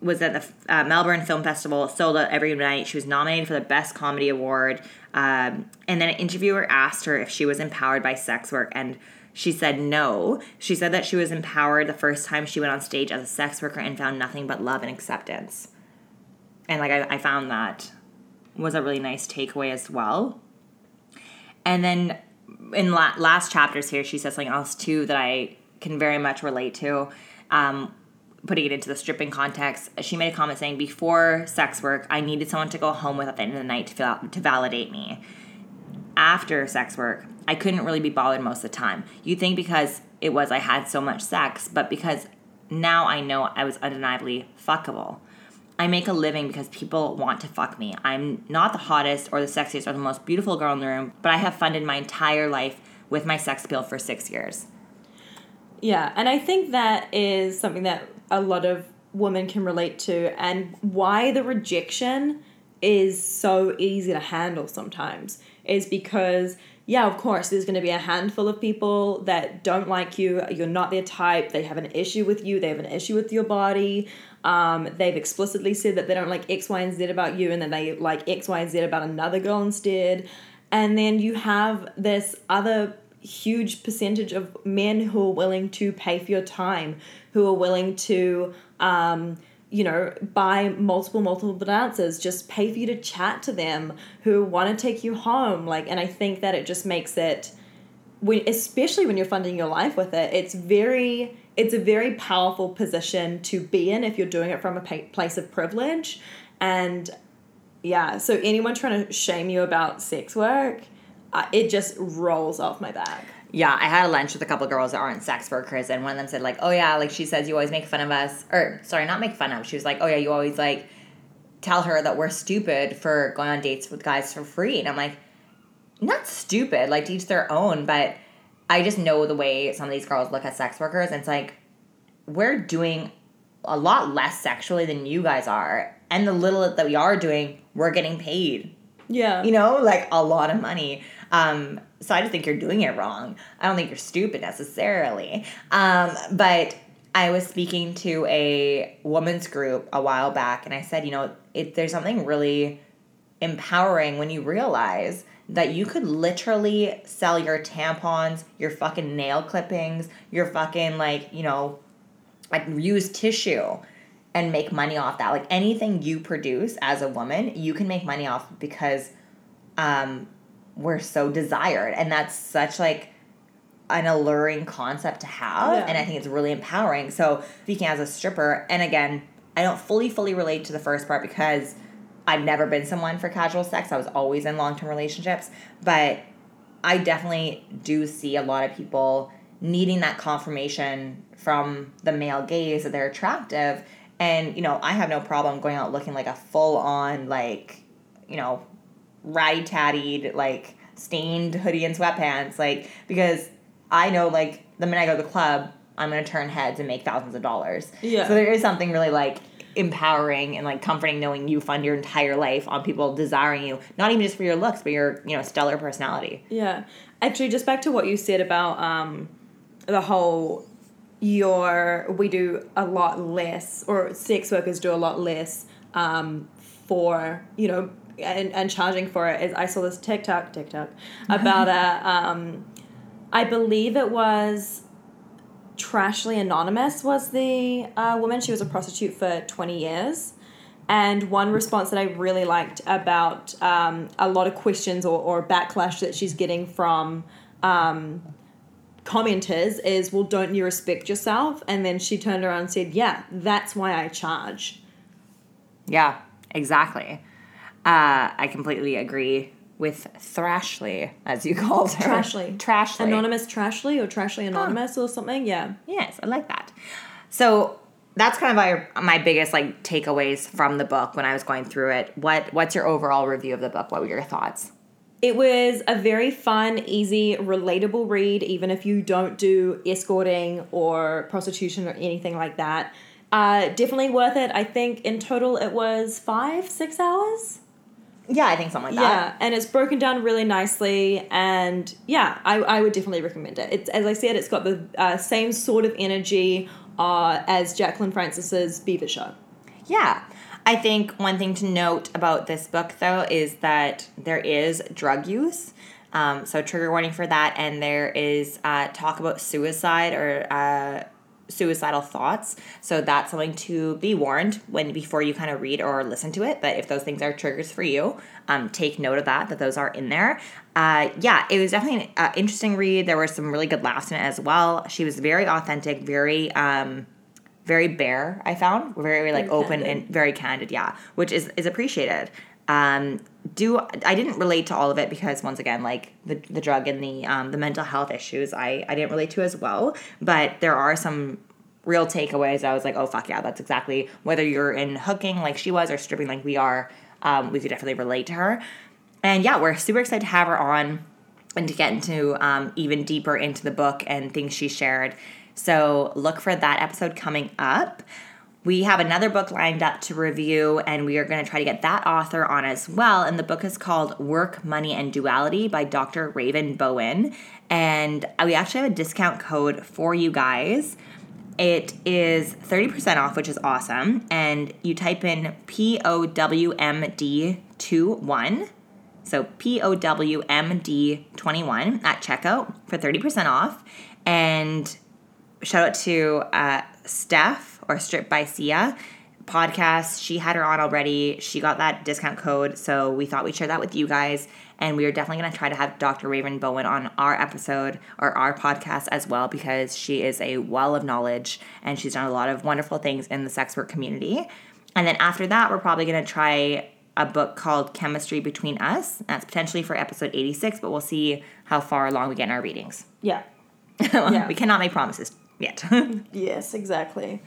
was at the uh, Melbourne Film Festival, sold out every night. She was nominated for the Best Comedy Award. Um, and then an interviewer asked her if she was empowered by sex work, and she said no. She said that she was empowered the first time she went on stage as a sex worker and found nothing but love and acceptance. And like I, I found that was a really nice takeaway as well. And then in la- last chapters here, she says something else too that I can very much relate to. Um, putting it into the stripping context, she made a comment saying, "Before sex work, I needed someone to go home with at the end of the night to out, to validate me. After sex work, I couldn't really be bothered most of the time. You think because it was I had so much sex, but because now I know I was undeniably fuckable." I make a living because people want to fuck me. I'm not the hottest or the sexiest or the most beautiful girl in the room, but I have funded my entire life with my sex appeal for six years. Yeah, and I think that is something that a lot of women can relate to, and why the rejection is so easy to handle sometimes is because, yeah, of course, there's going to be a handful of people that don't like you, you're not their type, they have an issue with you, they have an issue with your body. Um, they've explicitly said that they don't like X, Y, and Z about you, and then they like X, Y, and Z about another girl instead. And then you have this other huge percentage of men who are willing to pay for your time, who are willing to, um, you know, buy multiple, multiple dancers, just pay for you to chat to them, who want to take you home. Like, and I think that it just makes it, when, especially when you're funding your life with it, it's very, it's a very powerful position to be in if you're doing it from a place of privilege. And yeah, so anyone trying to shame you about sex work, uh, it just rolls off my back. Yeah, I had a lunch with a couple of girls that aren't sex workers, and one of them said like, "Oh yeah, like she says you always make fun of us," or sorry, not make fun of. She was like, "Oh yeah, you always like tell her that we're stupid for going on dates with guys for free," and I'm like, not stupid, like to each their own, but I just know the way some of these girls look at sex workers, and it's like we're doing a lot less sexually than you guys are, and the little that we are doing, we're getting paid Yeah. you know, like a lot of money. Um, so I just think you're doing it wrong. I don't think you're stupid necessarily. Um, but I was speaking to a woman's group a while back, and I said, you know, it, there's something really empowering when you realize that you could literally sell your tampons, your fucking nail clippings, your fucking like, you know, like used tissue and make money off that. Like anything you produce as a woman, you can make money off because um, were so desired, and that's such like an alluring concept to have, Yeah. and I think it's really empowering. So speaking as a stripper, and again, I don't fully fully relate to the first part because I've never been someone for casual sex. I was always in long term relationships, but I definitely do see a lot of people needing that confirmation from the male gaze that they're attractive. And, you know, I have no problem going out looking like a full on, like, you know, ratty tattied, like, stained hoodie and sweatpants. Like, because I know, like, the minute I go to the club, I'm going to turn heads and make thousands of dollars. Yeah. So there is something really, like, empowering and like comforting knowing you fund your entire life on people desiring you not even just for your looks but your you know stellar personality Yeah. Actually, just back to what you said about um, the whole your we do a lot less or sex workers do a lot less um, for you know and, and charging for it is I saw this TikTok TikTok about a um, I believe it was Trashly Anonymous was the uh, woman. She was a prostitute for 20 years. And one response that I really liked about um, a lot of questions or, or backlash that she's getting from um, commenters is, well, don't you respect yourself? And then she turned around and said, yeah, that's why I charge. Yeah, exactly. Uh, I completely agree with Thrashly, as you called her. Trashly. Trashly. Anonymous Trashly or Trashly Anonymous or something? Yeah. Yes, I like that. So that's kind of my, my biggest like takeaways from the book when I was going through it. What What's your overall review of the book? What were your thoughts? It was a very fun, easy, relatable read, even if you don't do escorting or prostitution or anything like that. Uh, definitely worth it. I think in total it was five, six hours. Yeah, I think something like that. Yeah, and it's broken down really nicely, and yeah, I, I would definitely recommend it. It's as I said, it's got the uh, same sort of energy uh, as Jacqueline Frances's Beaver Show. Yeah. I think one thing to note about this book, though, is that there is drug use. Um, so, trigger warning for that. And there is uh, talk about suicide or uh, suicidal thoughts. So, that's something to be warned when before you kind of read or listen to it. But if those things are triggers for you, um, take note of that, that those are in there. Uh, yeah, it was definitely an uh, interesting read. There were some really good laughs in it as well. She was very authentic, very. Um, very bare i found very like Very open candid. and very candid yeah which is is appreciated um do i didn't relate to all of it because once again like the, the drug and the um the mental health issues i i didn't relate to as well but there are some real takeaways i was like oh fuck yeah that's exactly whether you're in hooking like she was or stripping like we are um we could definitely relate to her and yeah we're super excited to have her on and to get into um, even deeper into the book and things she shared. So look for that episode coming up. We have another book lined up to review, and we are going to try to get that author on as well. And the book is called Work, Money, and Duality by Dr. Raven Bowen. And we actually have a discount code for you guys. It is 30% off, which is awesome. And you type in POWMD21 so POWMD21 at checkout for 30% off. And shout out to uh, Steph or Strip by Sia podcast. She had her on already. She got that discount code. So we thought we'd share that with you guys. And we are definitely going to try to have Dr. Raven Bowen on our episode or our podcast as well because she is a well of knowledge and she's done a lot of wonderful things in the sex work community. And then after that, we're probably going to try a book called Chemistry Between Us. That's potentially for episode 86, but we'll see how far along we get in our readings. Yeah. Yeah. we cannot make promises yet. Yes, exactly.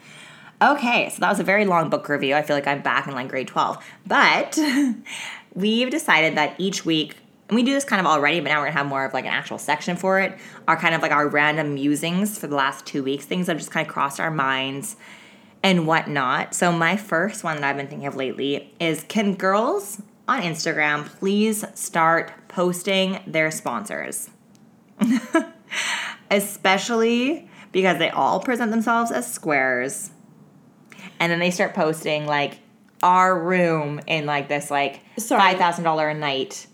Okay, so that was a very long book review. I feel like I'm back in like grade 12. But we've decided that each week, and we do this kind of already, but now we're gonna have more of like an actual section for it, are kind of like our random musings for the last two weeks, things that have just kind of crossed our minds and whatnot. So my first one that I've been thinking of lately is can girls on Instagram please start posting their sponsors? Especially because they all present themselves as squares. And then they start posting like our room in like this like Sorry. five thousand dollar a night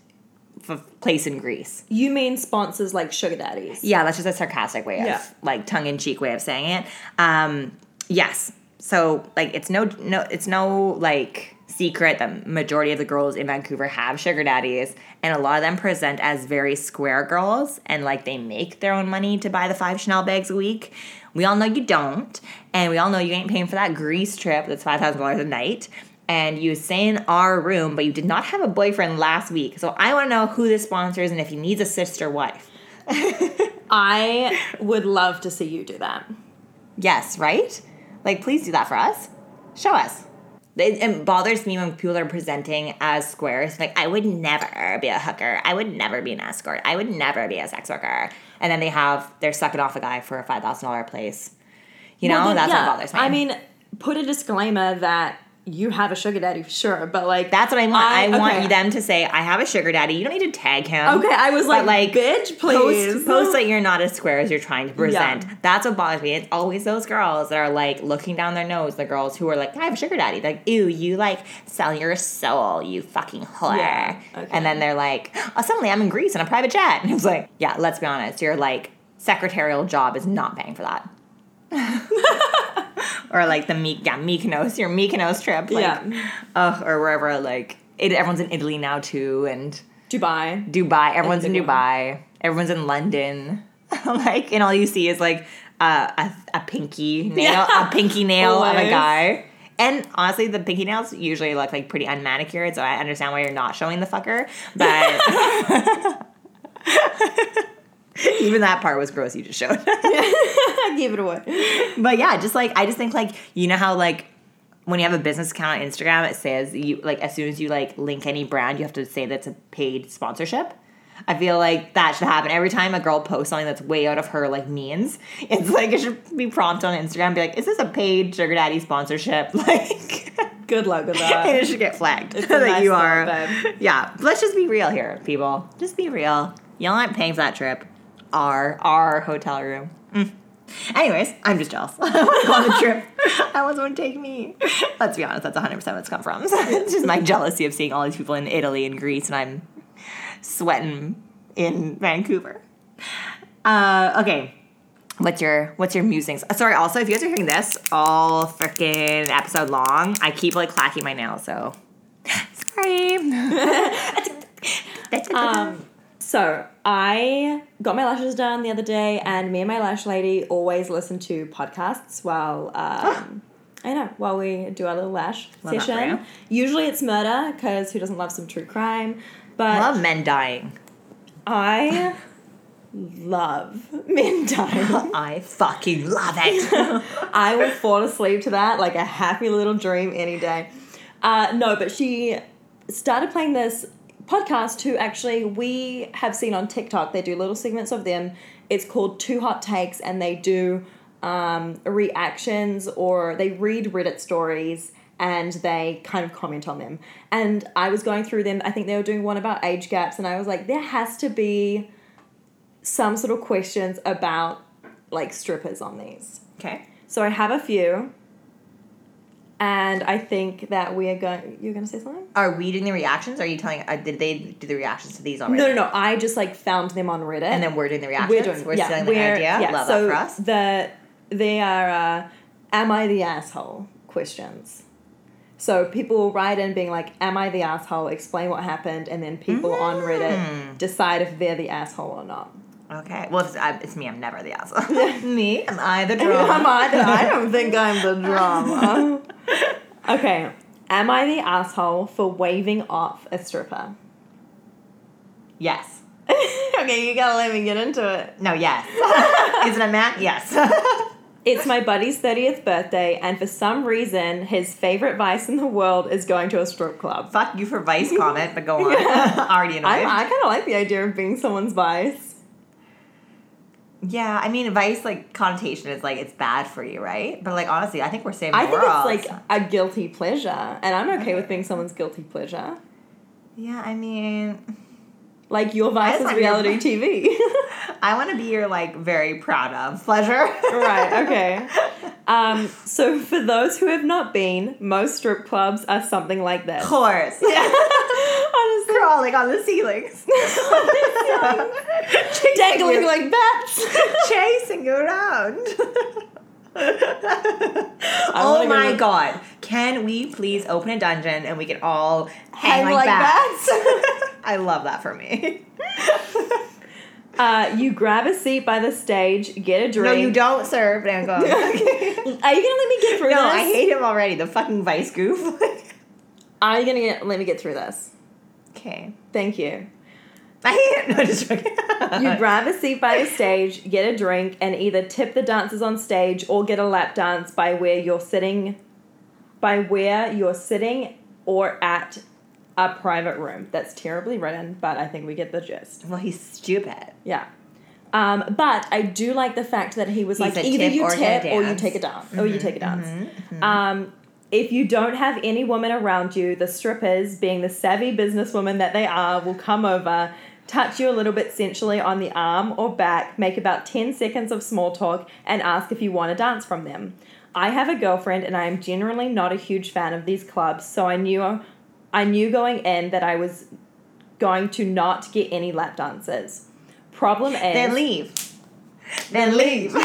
f- place in Greece. You mean sponsors like sugar daddies? Yeah, that's just a sarcastic way of Yeah. like tongue in cheek way of saying it. Um, yes. So like it's no no it's no like secret that majority of the girls in Vancouver have sugar daddies, and a lot of them present as very square girls, and like they make their own money to buy the five Chanel bags a week. We all know you don't, and we all know you ain't paying for that Greece trip that's five thousand dollars a night. And you stay in our room, but you did not have a boyfriend last week. So I want to know who this is, and if he needs a sister wife. I would love to see you do that. Yes, right? Like, please do that for us. Show us. It, it bothers me when people are presenting as squares. Like, I would never be a hooker. I would never be an escort. I would never be a sex worker. And then they have, they're sucking off a guy for a $5,000 place. You know, Well, then, that's yeah. what bothers me. I mean, put a disclaimer that you have a sugar daddy for sure, but like that's what I want. I, want okay. them to say, I have a sugar daddy. You don't need to tag him. Okay, I was But, like, bitch, please. Post, post that you're not as square as you're trying to present. Yeah. That's what bothers me. It's always those girls that are like looking down their nose, the girls who are like, I have a sugar daddy. They're like, ew, you like sell your soul, you fucking whore. Yeah, okay. And then they're like, oh, suddenly I'm in Greece in a private jet. And it's like, yeah, let's be honest. Your like secretarial job is not paying for that. or like the Me- yeah, Mykonos, your Mykonos trip. Like, Yeah. Or wherever, like, it, everyone's in Italy now too, and Dubai. Dubai. Everyone's in big one. Dubai. Everyone's in London. like, and all you see is like uh, a a pinky nail, Yeah. a pinky nail of a guy. And honestly, the pinky nails usually look like pretty unmanicured, so I understand why you're not showing the fucker. But even that part was gross. You just showed. Give it away. But yeah, just like I just think like you know how like when you have a business account on Instagram, it says you like as soon as you like link any brand, you have to say that's a paid sponsorship. I feel like that should happen every time a girl posts something that's way out of her like means. It's like it should be prompt on Instagram, be like, "Is this a paid sugar daddy sponsorship?" Like, Good luck with and that. it should get flagged that nice you are. Yeah, let's just be real here, people. Just be real. Y'all aren't paying for that trip. Our our hotel room. Mm. Anyways, I'm just jealous. I want to go on the trip. I want someone to take me. Let's be honest, that's 100% what it's come from. it's just my jealousy of seeing all these people in Italy and Greece, and I'm sweating in Vancouver. Uh, okay. What's your what's your musings? Uh, Sorry, also if you guys are hearing this all freaking episode long, I keep like clacking my nails, so sorry. Um, so I got my lashes done the other day, and me and my lash lady always listen to podcasts while um, I know while we do our little lash Love that for session. you. Usually it's murder because who doesn't love some true crime? I But love men dying. I love men dying. I fucking love it. I will fall asleep to that like a happy little dream any day. Uh, no, but she started playing this podcast who actually we have seen on TikTok. They do little segments of them. It's called Two Hot Takes, and they do um, reactions or they read Reddit stories and they kind of comment on them. And I was going through them. I think they were doing one about age gaps, and I was like, there has to be some sort of questions about like strippers on these. okay. So I have a few. And I think that we are going. You're going to say something? Are we doing the reactions? Are you telling? Uh, did they do the reactions to these already? No, no, no. I just like found them on Reddit. And then we're doing the reactions. we're doing. We're yeah, stealing the we're- idea. Yeah, Love so that for us. The they are. Uh, Am I the asshole? Questions. So people will write in being like, "Am I the asshole?" Explain what happened, and then people on Mm. Reddit decide if they're the asshole or not. Okay. Well, it's, uh, it's me. I'm never the asshole. me? Am I the Am drama? I the, I don't think I'm the drama. okay. Am I the asshole for waving off a stripper? yes. okay, you gotta let me get into it. No. Yes. Is it a man? Yes. It's my buddy's 30th birthday, and for some reason, his favorite vice in the world is going to a strip club. Fuck you for vice comment, but go on. Already annoyed. I, I kind of like the idea of being someone's vice. Yeah, I mean, vice like connotation is like it's bad for you, right? But like honestly, I think we're saving I think world. it's like a guilty pleasure, and I'm okay with being someone's guilty pleasure. yeah, I mean, Like your vice is want your- reality TV. I want to be your like very proud of pleasure. right, okay. Um, so, for those who have not been, most strip clubs are something like this. Of course. Honestly, Crawling on the ceilings. dangling like bats. chasing you around. oh wanna go my god. Can we please open a dungeon and we can all hang, Hang like, like bats? I love that for me. Uh, you grab a seat by the stage, get a drink. No, you don't, sir. But I'm going. Are you gonna let me get through no, this? No, I hate him already. The fucking vice goof. Are you gonna get, let me get through this? Okay. Thank you. I. No, just joking. You grab a seat by the stage, get a drink, and either tip the dancers on stage or get a lap dance by where you're sitting, by where you're sitting or at a private room. That's terribly written, but I think we get the gist. well, he's stupid. Yeah. Um, but I do like the fact that he was He like either you tip or you take a dance or you take a dance. Um, if you don't have any women around you, the strippers, being the savvy businesswomen that they are, will come over, touch you a little bit sensually on the arm or back, make about 10 seconds of small talk, and ask if you want to dance from them. I have a girlfriend and I am generally not a huge fan of these clubs, so I knew I knew going in that I was going to not get any lap dances. Problem is they leave. Then leave.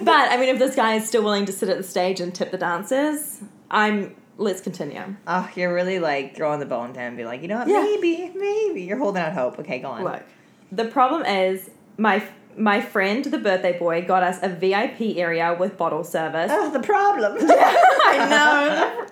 But I mean, if this guy is still willing to sit at the stage and tip the dancers, I'm. Let's continue. oh, you're really like throwing the bone him and be like, you know what? Yeah. Maybe, maybe. You're holding out hope. Okay, go on. Look, the problem is my my friend, the birthday boy, got us a VIP area with bottle service, Oh, the problem. I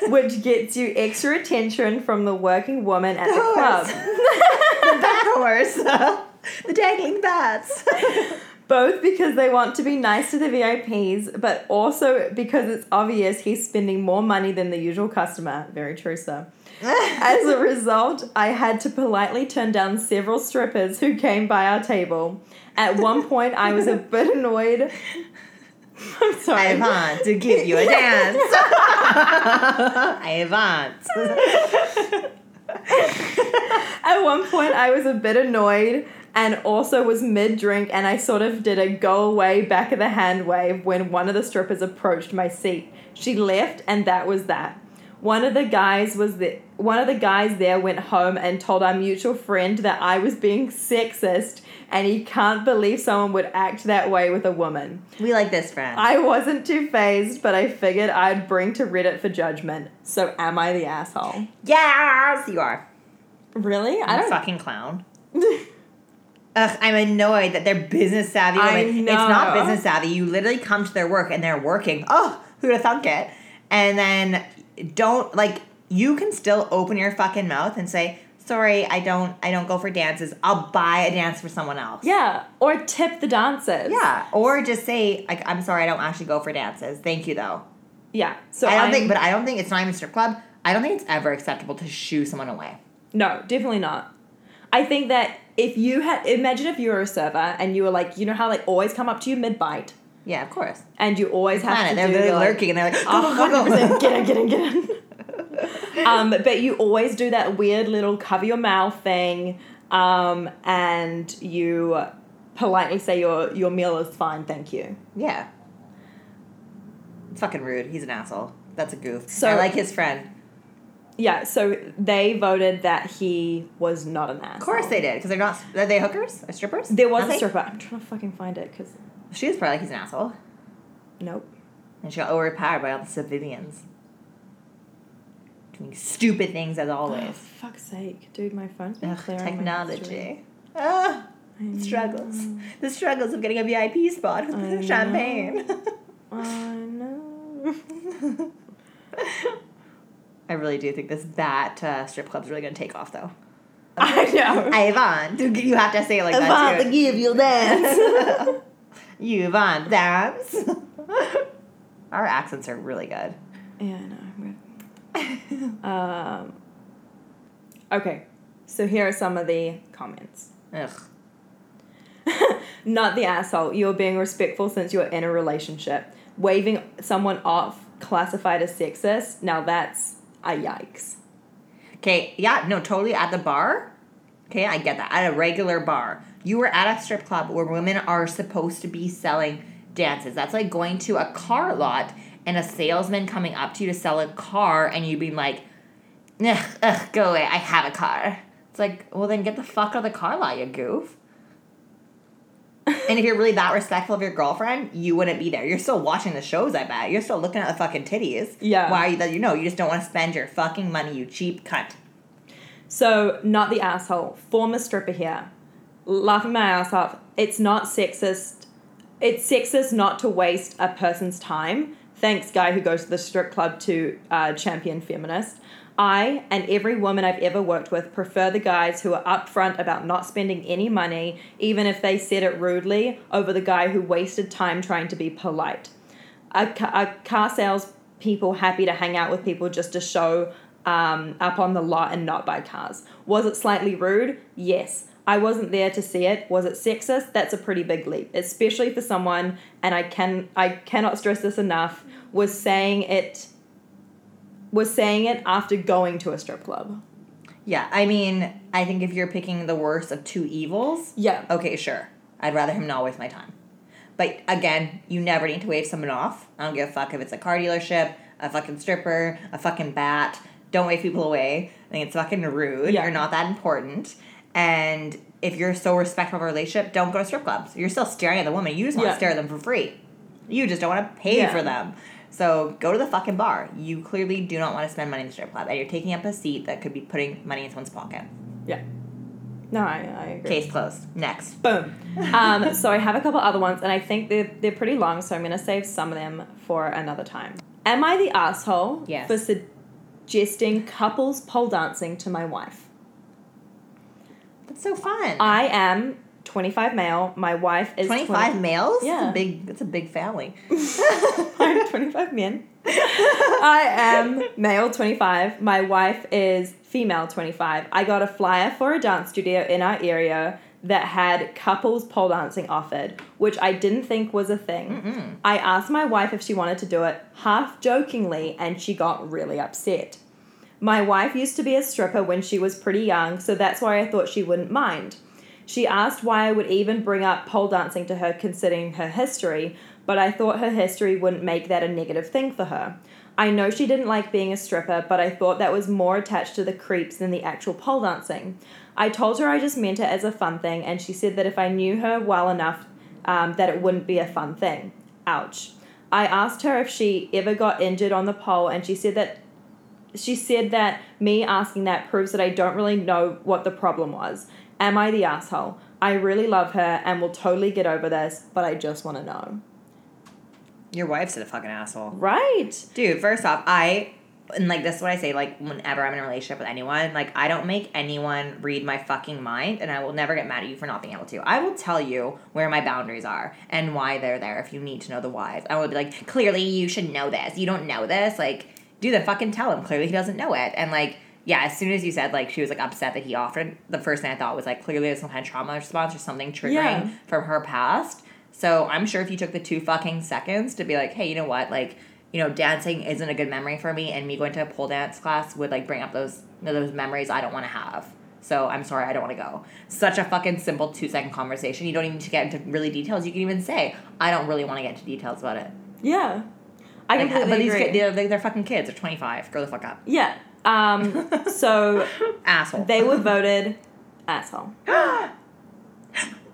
know. which gets you extra attention from the working woman at the Horse. club. the bat horse. The dangling bats. Both because they want to be nice to the VIPs, but also because it's obvious he's spending more money than the usual customer. Very true, sir. As a result, I had to politely turn down several strippers who came by our table. At one point, I was a bit annoyed. I'm sorry. I want to give you a dance. I want. At one point, I was a bit annoyed and also was mid drink, and I sort of did a go away back of the hand wave when one of the strippers approached my seat. She left, and that was that. One of the guys was the one of the guys there went home and told our mutual friend that I was being sexist, and he can't believe someone would act that way with a woman. We like this friend. I wasn't too phased, but I figured I'd bring to Reddit for judgment. So am I the asshole? yes, you are. Really? I You don't. fucking clown. Ugh, I'm annoyed that they're business savvy. Women. It's not business savvy. You literally come to their work and they're working. Oh, who'd have thunk it? And then don't like you can still open your fucking mouth and say, "Sorry, I don't. I don't go for dances. I'll buy a dance for someone else." Yeah, or tip the dancers. Yeah, or just say like, "I'm sorry, I don't actually go for dances. Thank you, though." yeah. So I don't I'm- think, but I don't think it's not even strip club. I don't think it's ever acceptable to shoo someone away. no, definitely not. I think that if you had, imagine if you were a server and you were like, you know how they always come up to you mid bite, Yeah, of course. and you always have Planet, to they're do really like, lurking and they're like, Oh, go, go, go, 100% get in, get in, get in. um, but you always do that weird little cover your mouth thing, um, and you politely say your your meal is fine, thank you. Yeah. It's fucking rude. He's an asshole. That's a goof. So- I like his friend. Yeah, so they voted that he was not an asshole. Of course they did, because they're not. Are they hookers or strippers? There was a they? stripper. I'm trying to fucking find it because She was probably like he's an asshole, nope. and she got overpowered by all the civilians. Doing stupid things as Oh, always. fuck's sake, dude, my phone's been Ugh, clearing my history. technology. Ah, I struggles. The struggles of getting a VIP spot with I champagne. I know. I really do think this bat uh, strip club's really gonna take off, though. I know. Want. You have to say it like that too. give you dance. You dance? Our accents are really good. yeah, I know. Um. Okay, so here are some of the comments. Ugh. Not the asshole. You're being respectful since you're in a relationship. Waving someone off classified as sexist. Now that's a yikes. Okay, yeah, no, totally at the bar. Okay, I get that. At a regular bar. You were at a strip club where women are supposed to be selling dances. That's like going to a car lot and a salesman coming up to you to sell a car and you being like, ugh, ugh, go away, I have a car. It's like, well then get the fuck out of the car lot, you goof. And if you're really that respectful of your girlfriend, you wouldn't be there. You're still watching the shows, I bet. You're still looking at the fucking titties. Yeah. Why are you that you know, you just don't want to spend your fucking money, you cheap cunt. So, not the asshole. Former stripper here. Laughing my ass off. It's not sexist. It's sexist not to waste a person's time. Thanks, guy who goes to the strip club to uh, champion feminist. I and every woman I've ever worked with prefer the guys who are upfront about not spending any money, even if they said it rudely, over the guy who wasted time trying to be polite. A, ca- car sales people happy to hang out with people just to show um, up on the lot and not buy cars. Was it slightly rude? Yes. I wasn't there to see it. Was it sexist? That's a pretty big leap, especially for someone, and I can I cannot stress this enough, was saying it was saying it after going to a strip club. Yeah, I mean, I think if you're picking the worst of two evils, Yeah. okay, sure. I'd rather him not waste my time. But again, you never need to wave someone off. I don't give a fuck if it's a car dealership, a fucking stripper, a fucking bat. Don't wave people away. I think it's fucking rude. Yeah. You're not that important. And if you're so respectful of a relationship, don't go to strip clubs. You're still staring at the woman. You just want Yeah. to stare at them for free. You just don't want to pay Yeah. for them. So go to the fucking bar. You clearly do not want to spend money in the strip club, and you're taking up a seat that could be putting money in someone's pocket. Yeah. No, I, I agree. Case closed. Next. Boom. Um, so I have a couple other ones, and I think they're they're pretty long, so I'm gonna save some of them for another time. Am I the asshole Yes. for suggesting couples pole dancing to my wife? That's so fun. I am 25 male. My wife is 25 20 males? Yeah. That's a big that's a big family. I'm 25 men. I am male 25. My wife is female 25. I got a flyer for a dance studio in our area that had couples pole dancing offered, which I didn't think was a thing. I asked my wife if she wanted to do it, half jokingly, and she got really upset. My wife used to be a stripper when she was pretty young, so that's why I thought she wouldn't mind. She asked why I would even bring up pole dancing to her considering her history, but I thought her history wouldn't make that a negative thing for her. I know she didn't like being a stripper, but I thought that was more attached to the creeps than the actual pole dancing. I told her I just meant it as a fun thing, and she said that if I knew her well enough, um, that it wouldn't be a fun thing. Ouch. I asked her if she ever got injured on the pole, and she said that she said that me asking that proves that I don't really know what the problem was. Am I the asshole? I really love her and will totally get over this, but I just want to know. Your wife's a fucking asshole. Right. Dude, first off, I and like this is what I say, like whenever I'm in a relationship with anyone, like I don't make anyone read my fucking mind and I will never get mad at you for not being able to. I will tell you where my boundaries are and why they're there if you need to know the whys. I will be like, clearly you should know this. You don't know this. Like, dude, then fucking tell him. Clearly he doesn't know it. And like, yeah, as soon as you said like she was like upset that he offered, the first thing I thought was like clearly there's some kind of trauma response or something triggering Yeah. from her past. So I'm sure if you took the two fucking seconds to be like, hey, you know what, like, you know, dancing isn't a good memory for me, and me going to a pole dance class would like bring up those those memories I don't want to have. So I'm sorry, I don't want to go. Such a fucking simple two second conversation. You don't even need to get into really details. You can even say, I don't really want to get into details about it. Yeah. I Like, completely but these agree. kids, they're, they're, they're fucking kids. They're 25. Grow the fuck up. yeah. Um, so Asshole. they were voted asshole.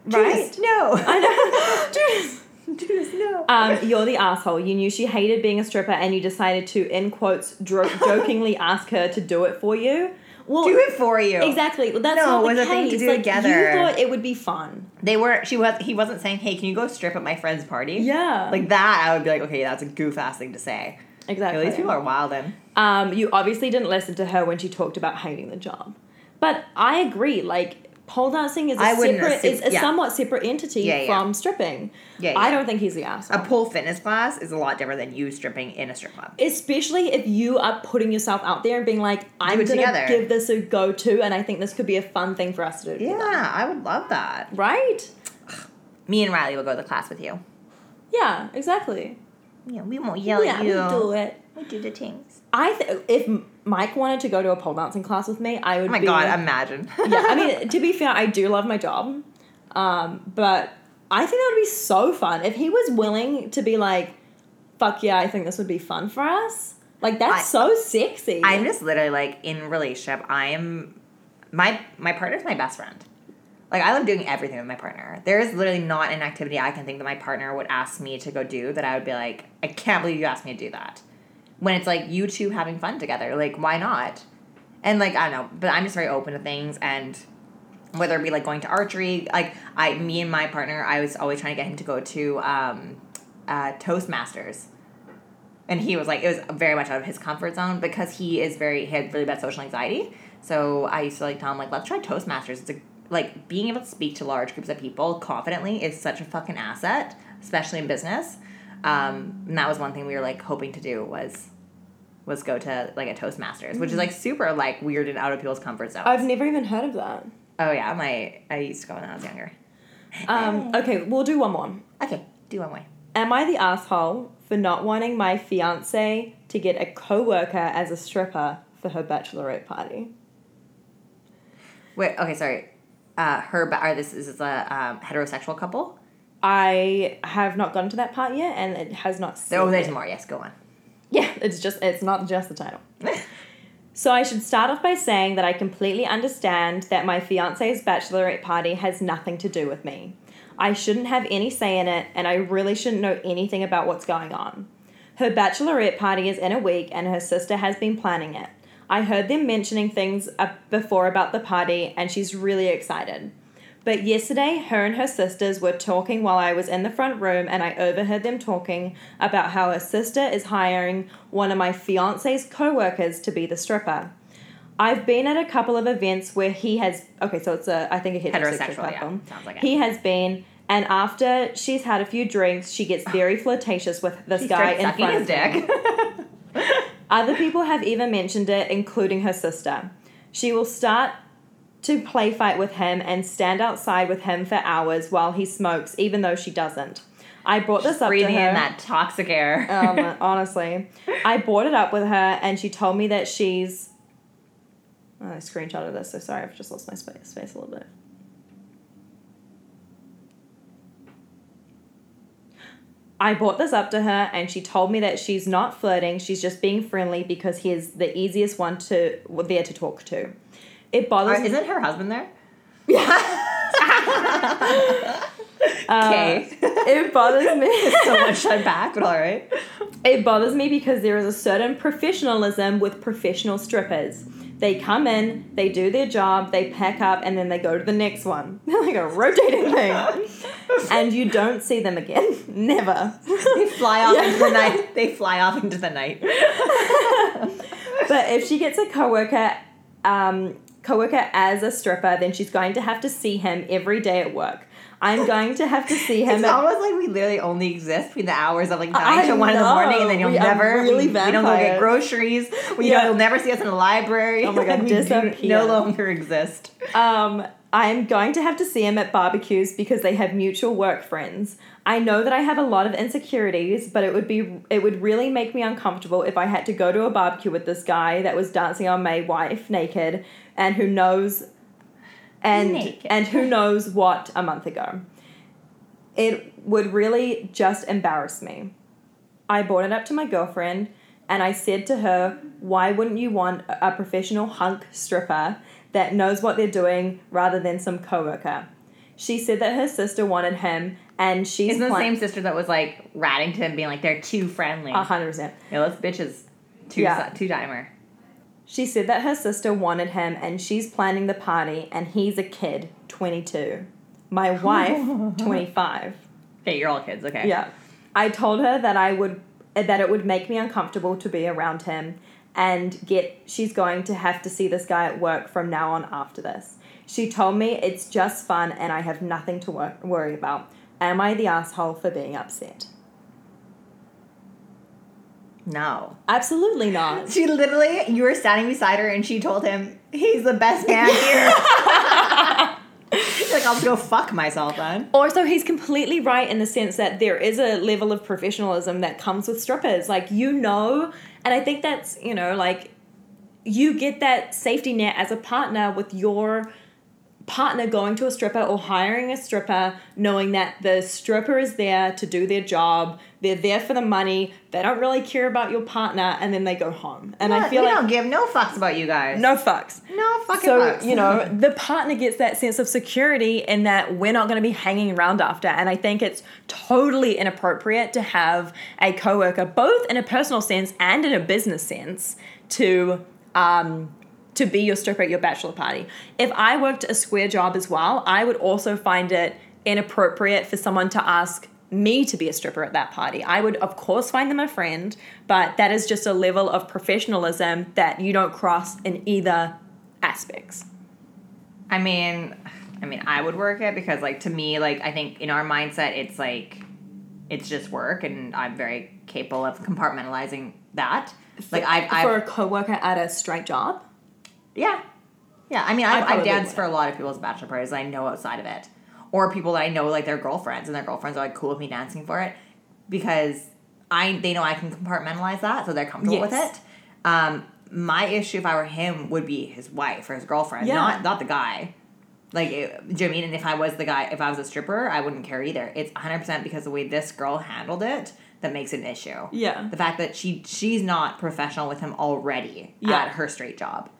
Judas, no. I know. Judas. Judas, no. Um, you're the asshole. You knew she hated being a stripper, and you decided to, in quotes, dro- jokingly ask her to do it for you. Well, Do it for you. Exactly. Well, that's No, not it was the a thing to do like, together. You thought it would be fun. They were. She was. He wasn't saying, "Hey, can you go strip at my friend's party?" Yeah. Like that, I would be like, "Okay, that's a goof ass thing to say." Exactly. These people are wildin'. Um, you obviously didn't listen to her when she talked about hating the job, but I agree. Like pole dancing is a I separate, assume- is a yeah. somewhat separate entity Yeah, yeah. from stripping. Yeah, I don't think he's the ass. A pole fitness class is a lot different than you stripping in a strip club. Especially if you are putting yourself out there and being like, I'm gonna together. give this a go to, and I think this could be a fun thing for us to do. Yeah, together." I would love that. Right? Me and Riley will go to the class with you. Yeah, exactly. Yeah, we won't yell yeah, at you. we do it. We do the things. I th- if Mike wanted to go to a pole dancing class with me, I would. Oh my be, god, imagine. yeah, I mean, to be fair, I do love my job, um, but I think that would be so fun if he was willing to be like, "Fuck yeah, I think this would be fun for us." Like that's I- so sexy. I'm just literally like in relationship. I am my my partner's my best friend. Like I love doing everything with my partner. There is literally not an activity I can think that my partner would ask me to go do that I would be like, I can't believe you asked me to do that. When it's like you two having fun together, like why not? And like I don't know, but I'm just very open to things and whether it be like going to archery, like I me and my partner, I was always trying to get him to go to um, uh, Toastmasters. And he was like, it was very much out of his comfort zone because he is very, he had really bad social anxiety. So I used to like tell him, like, let's try Toastmasters. It's a like being able to speak to large groups of people confidently is such a fucking asset, especially in business. Um, and that was one thing we were like hoping to do was was go to like a Toastmasters, which is like super like weird and out of people's comfort zone. I've never even heard of that. oh yeah, my I used to go when I was younger. Um, okay, we'll do one more. Okay, do one way. Am I the asshole for not wanting my fiance to get a coworker as a stripper for her bachelorette party? Wait, okay, sorry. Uh, her are this is a um, heterosexual couple? I have not gotten to that part yet, and it has not. Oh, there's it. more. Yes, go on. Yeah, it's just it's not just the title. So I should start off by saying that I completely understand that my fiance's bachelorette party has nothing to do with me. I shouldn't have any say in it, and I really shouldn't know anything about what's going on. Her bachelorette party is in a week, and her sister has been planning it. I heard them mentioning things uh, before about the party, and she's really excited. But yesterday, her and her sisters were talking while I was in the front room, and I overheard them talking about how her sister is hiring one of my fiance's co workers to be the stripper. I've been at a couple of events where he has. Okay, so it's a, I think a heterosexual, Heterosexual, yeah. Sounds like it. He has been, and after she's had a few drinks, she gets very flirtatious with this She's guy in front his of me. dick. Other people have even mentioned it, including her sister. She will start to play fight with him and stand outside with him for hours while he smokes, even though she doesn't. I brought this up to Breathing her. in that toxic air. um, honestly, I brought it up with her, and she told me that she's. Oh, I screenshotted this, so sorry, I've just lost my space, space a little bit. I brought this up to her, and she told me that she's not flirting. She's just being friendly because he is the easiest one to there to talk to. It bothers me. isn't her husband there? Uh, Okay. it bothers me. so much to back, but all right. It bothers me because there is a certain professionalism with professional strippers. They come in, they do their job, they pack up, and then they go to the next one. They're like a rotating thing. and you don't see them again. Never. They fly off Yeah. into the night. They fly off into the night. But if she gets a coworker, um, coworker as a stripper, then she's going to have to see him every day at work. I'm going to have to see him It's at almost like we literally only exist between the hours of like nine I to one in the morning, and then you'll We never really we, we don't go get groceries. We Yeah. don't, you'll never see us in the library. Oh my God, we disappear. no longer exist. Um, I'm going to have to see him at barbecues because they have mutual work friends. I know that I have a lot of insecurities, but it would be it would really make me uncomfortable if I had to go to a barbecue with this guy that was dancing on my wife naked and who knows and Naked. and who knows what a month ago. It would really just embarrass me. I brought it up to my girlfriend and I said to her, Why wouldn't you want a professional hunk stripper that knows what they're doing rather than some coworker? She said that her sister wanted him and she's Isn't the same sister that was like ratting to him, being like they're too friendly. a hundred percent. Yeah, this bitch is two Yeah. two timer. She said that her sister wanted him and she's planning the party and he's a kid, 22. My wife, 25. Okay, you're all kids. Okay. Yeah. I told her that I would that it would make me uncomfortable to be around him and get she's going to have to see this guy at work from now on after this. She told me it's just fun and I have nothing to wor- worry about. Am I the asshole for being upset? No. Absolutely not. She literally, you were standing beside her, and she told him he's the best man here. Like, I'll go fuck myself then. Also, he's completely right in the sense that there is a level of professionalism that comes with strippers. Like, you know, and I think that's, you know, like, you get that safety net as a partner with your partner going to a stripper or hiring a stripper knowing that the stripper is there to do their job they're there for the money they don't really care about your partner and then they go home and i feel like we like don't give no fucks about you guys. no fucks no fucking so fucks. you know the partner gets that sense of security in that we're not going to be hanging around after and i think it's totally inappropriate to have a coworker both in a personal sense and in a business sense to um, to be your stripper at your bachelor party if i worked a square job as well i would also find it inappropriate for someone to ask me to be a stripper at that party. I would, of course, find them a friend, but that is just a level of professionalism that you don't cross in either aspects. I mean, I mean, I would work it because, like, to me, like, I think in our mindset, it's like, it's just work, and I'm very capable of compartmentalizing that. Like, I, for a coworker at a straight job. Yeah, yeah. I mean, I I, I, for a lot of people's bachelor parties. I know outside of it, or people that I know, like their girlfriends, and their girlfriends are like cool with me dancing for it because I they know I can compartmentalize that, so they're comfortable with it. Um, my issue if I were him would be his wife or his girlfriend, Yeah. not not the guy. Like, it, do you know what I mean? And if I was the guy, if I was a stripper, I wouldn't care either. It's 100% because the way this girl handled it that makes it an issue. Yeah. The fact that she she's not professional with him already Yeah. at her straight job.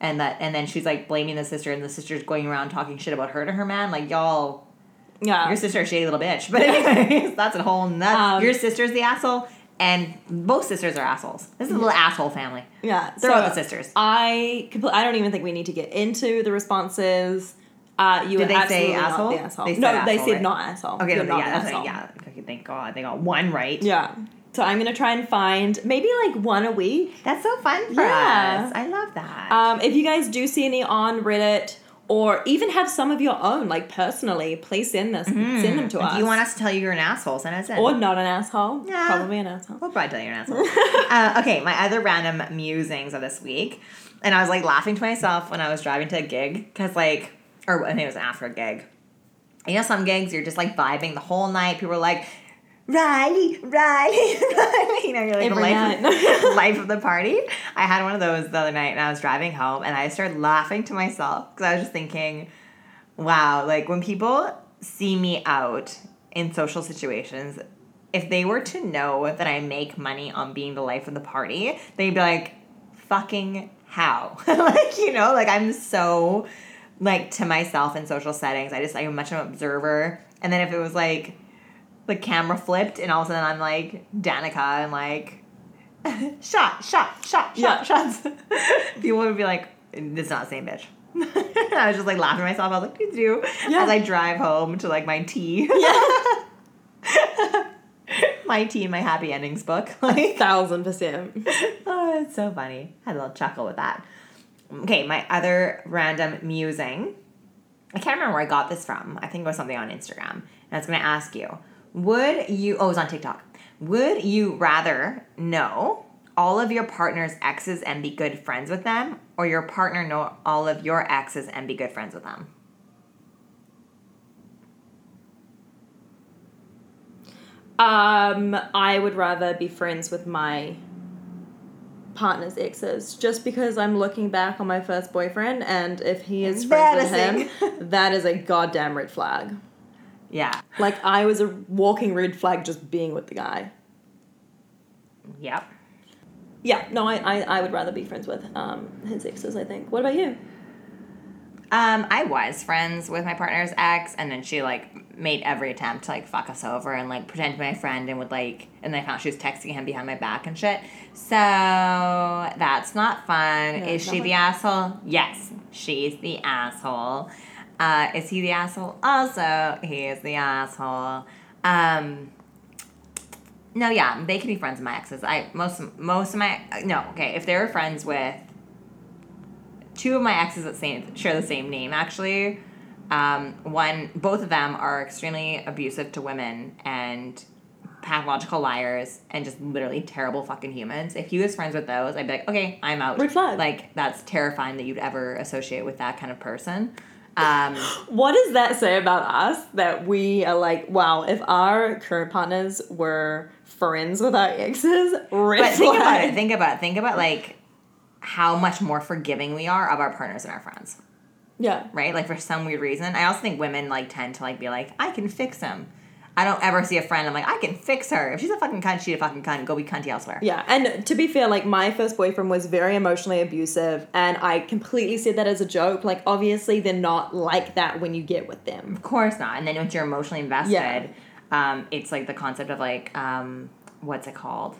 And that and then she's like blaming the sister and the sister's going around talking shit about her to her man. Like, y'all, Yeah. your sister's a shady little bitch. But anyways, that's a whole nut. Um, your sister's the asshole, and both sisters are assholes. This is a little asshole family. yeah. They're both the sisters. I compl- I don't even think we need to get into the responses. Uh, you Did they say not asshole? the asshole. They no, they said right? not asshole. Okay, You're no, not yeah, that's asshole. yeah. Okay, thank God, they got one right. Yeah. So I'm gonna try and find maybe like one a week. That's so fun for Yeah. us. I love that. Um, if you guys do see any on Reddit or even have some of your own, like personally, please send this, send them to if us. you want us to tell you you're an asshole, send us in. or not an asshole, probably an asshole. We'll probably tell you you're an asshole. uh, okay, my other random musings of this week, and I was like laughing to myself when I was driving to a gig because like, or I think it was after a gig. You know, some gigs you're just like vibing the whole night. People are like, Riley, Riley, Riley. You know, you're like the life, night. life of the party. I had one of those the other night, and I was driving home, and I started laughing to myself because I was just thinking, wow, like when people see me out in social situations, if they were to know that I make money on being the life of the party, they'd be like, fucking how? like, you know, like I'm so like to myself in social settings. I just I'm much of an observer. And then if it was like the camera flipped and all of a sudden I'm like Danica and like shot, shot, shot, Yeah. shot, shots. People would be like, it's not the same bitch. I was just like laughing at myself. I was like, do you? Yeah. As I drive home to like my tea. Yeah. my tea and my happy endings book. Like Thousand percent. Oh, it's so funny. I had a little chuckle with that. Okay, my other random musing. I can't remember where I got this from. I think it was something on Instagram. And I was going to ask you Would you, oh, it was on TikTok. Would you rather know all of your partner's exes and be good friends with them, or your partner know all of your exes and be good friends with them? Um, I would rather be friends with my partner's exes just because I'm looking back on my first boyfriend and if he is friends with him, that is a goddamn red flag. Yeah. Like I was a walking red flag just being with the guy. Yep. Yeah, no, I, I, I would rather be friends with um, his exes, I think. What about you? Um, I was friends with my partner's ex, and then she like made every attempt to like fuck us over and like pretend to be my friend, and would like, and then I found she was texting him behind my back and shit. So that's not fun. No, is she the asshole? Yes, she's the asshole. Uh, is he the asshole? Also, he is the asshole. Um, no, yeah, they can be friends with my exes. I most most of my no, okay, if they were friends with two of my exes that same share the same name actually. Um, one, both of them are extremely abusive to women and pathological liars and just literally terrible fucking humans. If he was friends with those, I'd be like, okay, I'm out. Red flag. Like that's terrifying that you'd ever associate with that kind of person. Um, What does that say about us that we are like, wow, if our current partners were friends with our exes, red but think about it. Think about it. Think about like how much more forgiving we are of our partners and our friends. Yeah. right? Like for some weird reason. I also think women like tend to like be like, I can fix him. I don't ever see a friend. I'm like, I can fix her. If she's a fucking cunt, she's a fucking cunt. Go be cunty elsewhere. Yeah, and to be fair, like my first boyfriend was very emotionally abusive, and I completely said that as a joke. Like, obviously, they're not like that when you get with them. Of course not. And then once you're emotionally invested, Yeah. um, it's like the concept of like, um, what's it called?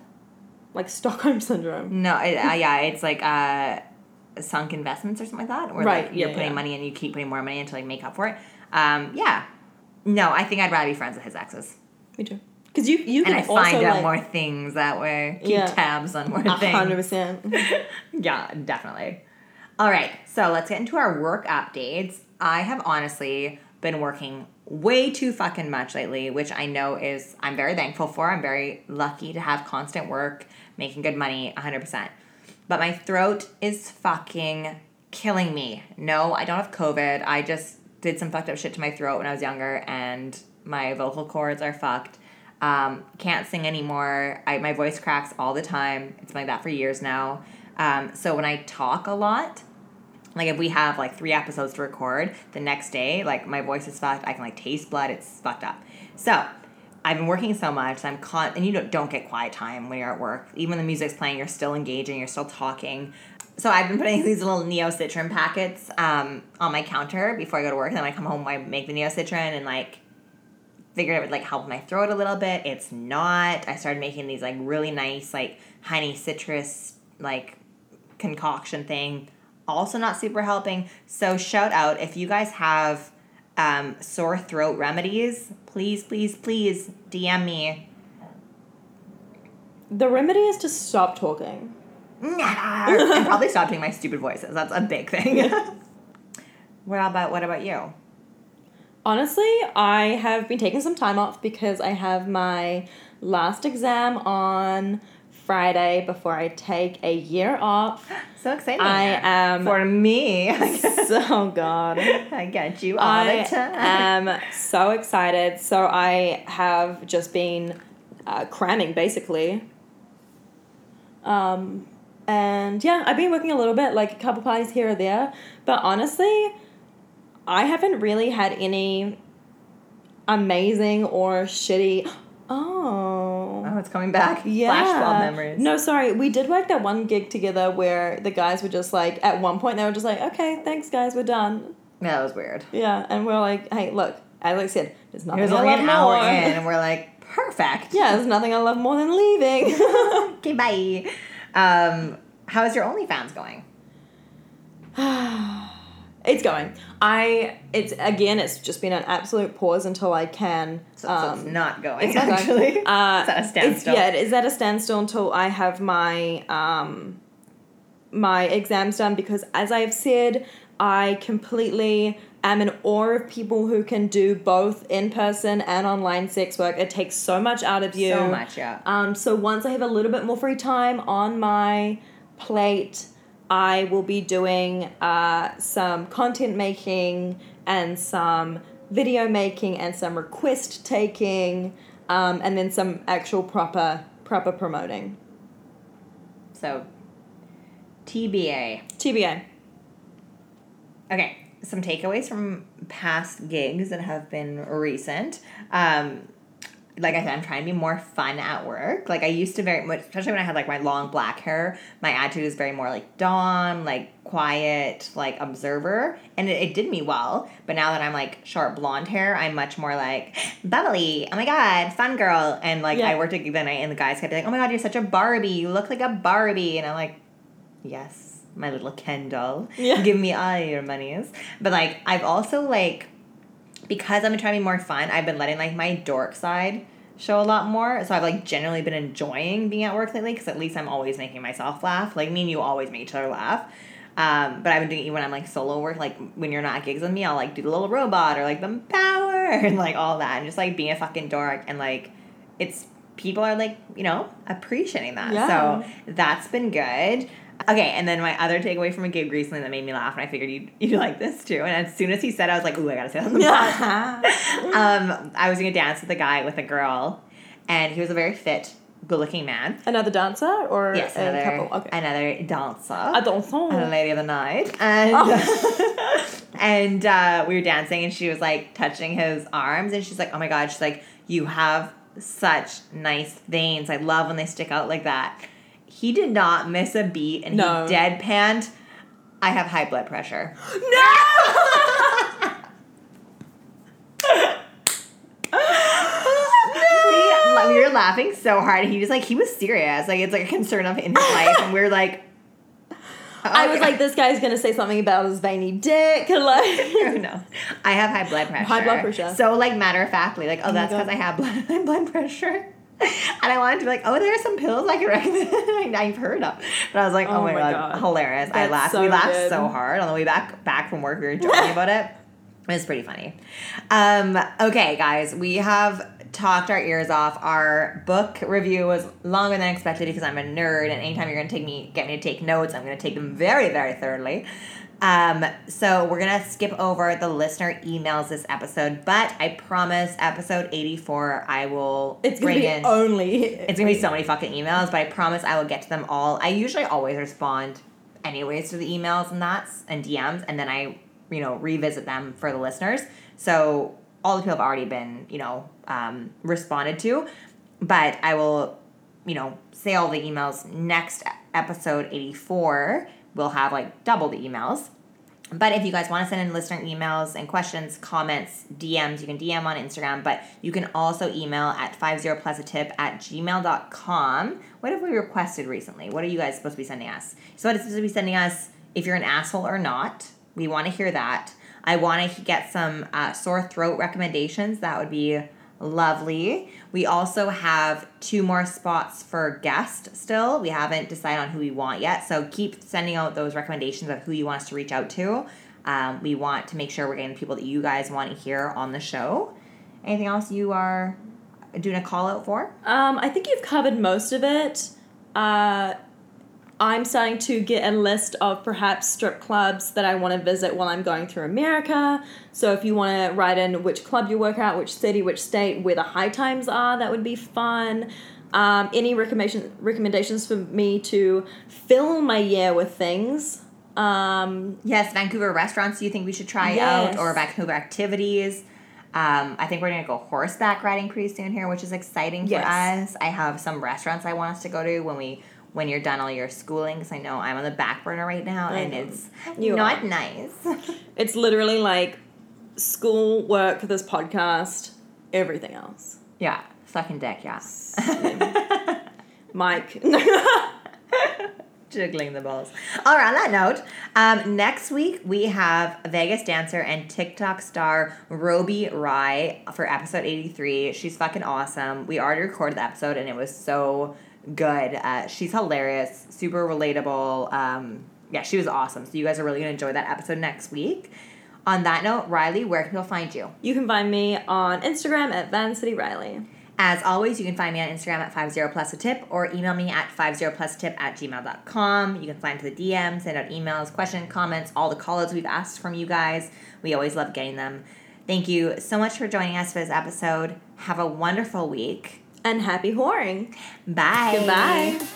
Like Stockholm syndrome. No, it, uh, yeah, it's like uh, sunk investments or something like that, where Right, like you're yeah, putting yeah. money and you keep putting more money in to like make up for it. Um, yeah, no, I think I'd rather be friends with his exes, Me too. Because you you and can I also find out like, more things that way. Keep Yeah. tabs on more a hundred things. percent. Yeah, definitely. All right, so let's get into our work updates. I have honestly been working way too fucking much lately, which I know is I'm very thankful for. I'm very lucky to have constant work, making good money, 100%. But my throat is fucking killing me. No, I don't have COVID. I just did some fucked up shit to my throat when I was younger, and my vocal cords are fucked. Um, can't sing anymore. I, my voice cracks all the time. It's been like that for years now. Um, so when I talk a lot, like if we have like three episodes to record, the next day, like my voice is fucked. I can like taste blood. It's fucked up. So I've been working so much. I'm con and you don't don't get quiet time when you're at work. Even when the music's playing, you're still engaging. You're still talking. So I've been putting these little Neocitran packets um, on my counter before I go to work. And then when I come home, I make the Neocitran and like figured it would like help my throat a little bit. It's not. I started making these like really nice like honey citrus like concoction thing. Also not super helping. So shout out if you guys have um, sore throat remedies, please, please, please DM me. The remedy is to stop talking. And probably stop doing my stupid voices. That's a big thing. what about what about you? Honestly, I have been taking some time off because I have my last exam on Friday before I take a year off. So exciting. I am for me. so god. I get you all I the time. I am so excited. So I have just been uh, cramming basically. Um, and yeah, I've been working a little bit, like a couple parties here or there. But honestly, I haven't really had any amazing or shitty. Oh. oh, it's coming back. Yeah. Flashbulb memories. No, sorry. We did work that one gig together where the guys were just like, at one point, they were just like, okay, thanks, guys, we're done. Yeah, That was weird. Yeah, and we're like, hey, look, as I said, there's nothing It was I only love an hour more. in, and we're like, perfect. Yeah, there's nothing I love more than leaving. okay, bye. Um, how's your OnlyFans going? it's going. I it's again, it's just been an absolute pause until I can. So, so it's um, not going, it's not going. actually. Uh, it's at a standstill. yeah, it is at a standstill until I have my um, my exams done because, as I've said, I completely am in awe of people who can do both in person and online sex work. It takes so much out of you. So much, yeah. Um, so once I have a little bit more free time on my plate, I will be doing uh, some content making and some video making and some request taking, um, and then some actual proper proper promoting. So, TBA. TBA. Okay, some takeaways from past gigs that have been recent. Um, like I said, I'm trying to be more fun at work. Like I used to very much, especially when I had like my long black hair. My attitude was very more like Dawn, like quiet, like observer, and it, it did me well. But now that I'm like short blonde hair, I'm much more like bubbly. Oh my god, fun girl. And like Yeah. I worked at the night, and the guys kept being like, "Oh my god, you're such a Barbie. You look like a Barbie," and I'm like, "Yes, my little Ken doll. Yeah. Give me all your monies." But like I've also like because I've been trying to be more fun, I've been letting like my dork side show a lot more. So I've like generally been enjoying being at work lately because at least I'm always making myself laugh. Like me and you always make each other laugh. Um, but I've been doing it when I'm like solo work, like when you're not at gigs with me, I'll like do the little robot or like the power and like all that and just like being a fucking dork and like it's people are like, you know, appreciating that. Yeah. So that's been good. Okay, and then my other takeaway from a gig recently that made me laugh, and I figured you'd, you'd like this too. And as soon as he said, I was like, "Ooh, I gotta say that on the pod." um, I was gonna dance with a guy with a girl, and he was a very fit, good-looking man. Another dancer or Yes, a another couple? Okay. another dancer, A dancer. a lady of the night, and and uh, we were dancing, and she was like touching his arms, and she's like, "Oh my god!" She's like, "You have such nice veins. I love when they stick out like that." He did not miss a beat, and No. he deadpanned. I have high blood pressure. No! we, were laughing so hard. He was like, he was serious. Like it's like a concern of in his life, and we are like, I was okay. like, this guy's gonna say something about his veiny dick. Like, oh, no, I have high blood pressure. High blood pressure. So like matter of factly, like oh, oh my that's because I have blood, high blood pressure. And I wanted to be like, oh, there are some pills I can recommend. I've heard of, but I was like, oh, Oh my, my god, God. hilarious! I laughed. so we laughed good. so hard on the way back back from work. We were joking about it. It was pretty funny. Um, okay, guys, we have talked our ears off. Our book review was longer than expected because I'm a nerd, and anytime you're going to take me, get me to take notes, I'm going to take them very, very thoroughly. Um, so we're gonna skip over the listener emails this episode, but I promise, episode 84, I will it's gonna be in. only. It's gonna be so many fucking emails, but I promise I will get to them all. I usually always respond anyways to the emails and that's and DMs, and then I, you know, revisit them for the listeners. So all the people have already been, you know, um, responded to, but I will, you know, say all the emails next episode eighty four. We'll have like double the emails. But if you guys want to send in listener emails and questions, comments, DMs, you can DM on Instagram, but you can also email at 50plus a tip at gmail.com. What have we requested recently? What are you guys supposed to be sending us? So, what is supposed to be sending us if you're an asshole or not? We want to hear that. I want to get some uh, sore throat recommendations. That would be lovely. We also have two more spots for guest still. We haven't decided on who we want yet. So keep sending out those recommendations of who you want us to reach out to. Um, we want to make sure we're getting people that you guys want to hear on the show. Anything else you are doing a call out for? Um, I think you've covered most of it. Uh, I'm starting to get a list of perhaps strip clubs that I want to visit while I'm going through America. So if you want to write in which club you work at, which city, which state, where the high times are, that would be fun. Um, any recommendation recommendations for me to fill my year with things? Um, Yes, Vancouver restaurants you think we should try Yes. out or Vancouver activities. Um, I think we're gonna go horseback riding pretty soon here, which is exciting for Yes. us. I have some restaurants I want us to go to when we when you're done all your schooling because I know I'm on the back burner right now and it's You not are. nice. it's literally like school, work, this podcast, everything else. yeah, sucking dick, yeah. Mike. Jiggling the balls. All right, on that note, um, next week we have Vegas dancer and TikTok star Roby Rye for episode 83. She's fucking awesome. We already recorded the episode and it was so good. Uh, she's hilarious, super relatable. Um, yeah, she was awesome. So you guys are really going to enjoy that episode next week. On that note, Riley, where can people find you? You can find me on Instagram at Van City Riley. As always, you can find me on Instagram at 50plus a tip or email me at 50plus tip at gmail.com. You can find to the DM, send out emails, questions, comments, all the call outs we've asked from you guys. We always love getting them. Thank you so much for joining us for this episode. Have a wonderful week. And happy whoring. Bye. Goodbye.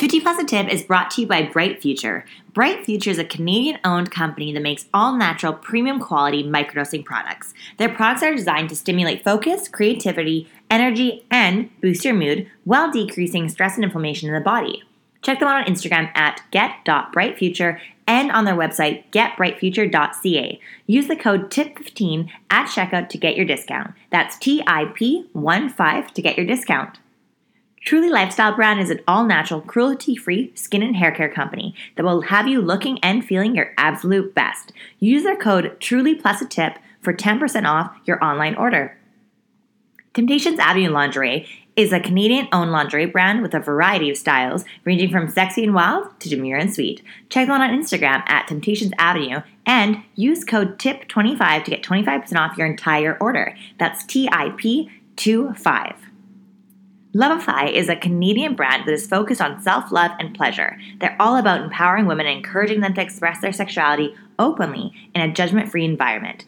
Fifty Plus a Tip is brought to you by Bright Future. Bright Future is a Canadian owned company that makes all natural, premium quality microdosing products. Their products are designed to stimulate focus, creativity, energy, and boost your mood while decreasing stress and inflammation in the body. Check them out on Instagram at get.brightfuture and on their website getbrightfuture.ca. Use the code TIP15 at checkout to get your discount. That's T I P 1 5 to get your discount. Truly Lifestyle brand is an all natural, cruelty free skin and hair care company that will have you looking and feeling your absolute best. Use their code Truly Plus a Tip for 10% off your online order. Temptations Avenue Lingerie is a Canadian owned lingerie brand with a variety of styles, ranging from sexy and wild to demure and sweet. Check them out on Instagram at Temptations Avenue and use code TIP25 to get 25% off your entire order. That's T I P 25. Lovify is a Canadian brand that is focused on self love and pleasure. They're all about empowering women and encouraging them to express their sexuality openly in a judgment free environment.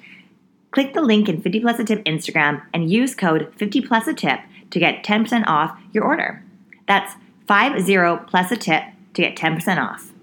Click the link in 50 Plus a Tip Instagram and use code 50 Plus a Tip to get 10% off your order. That's 50 plus a tip to get 10% off.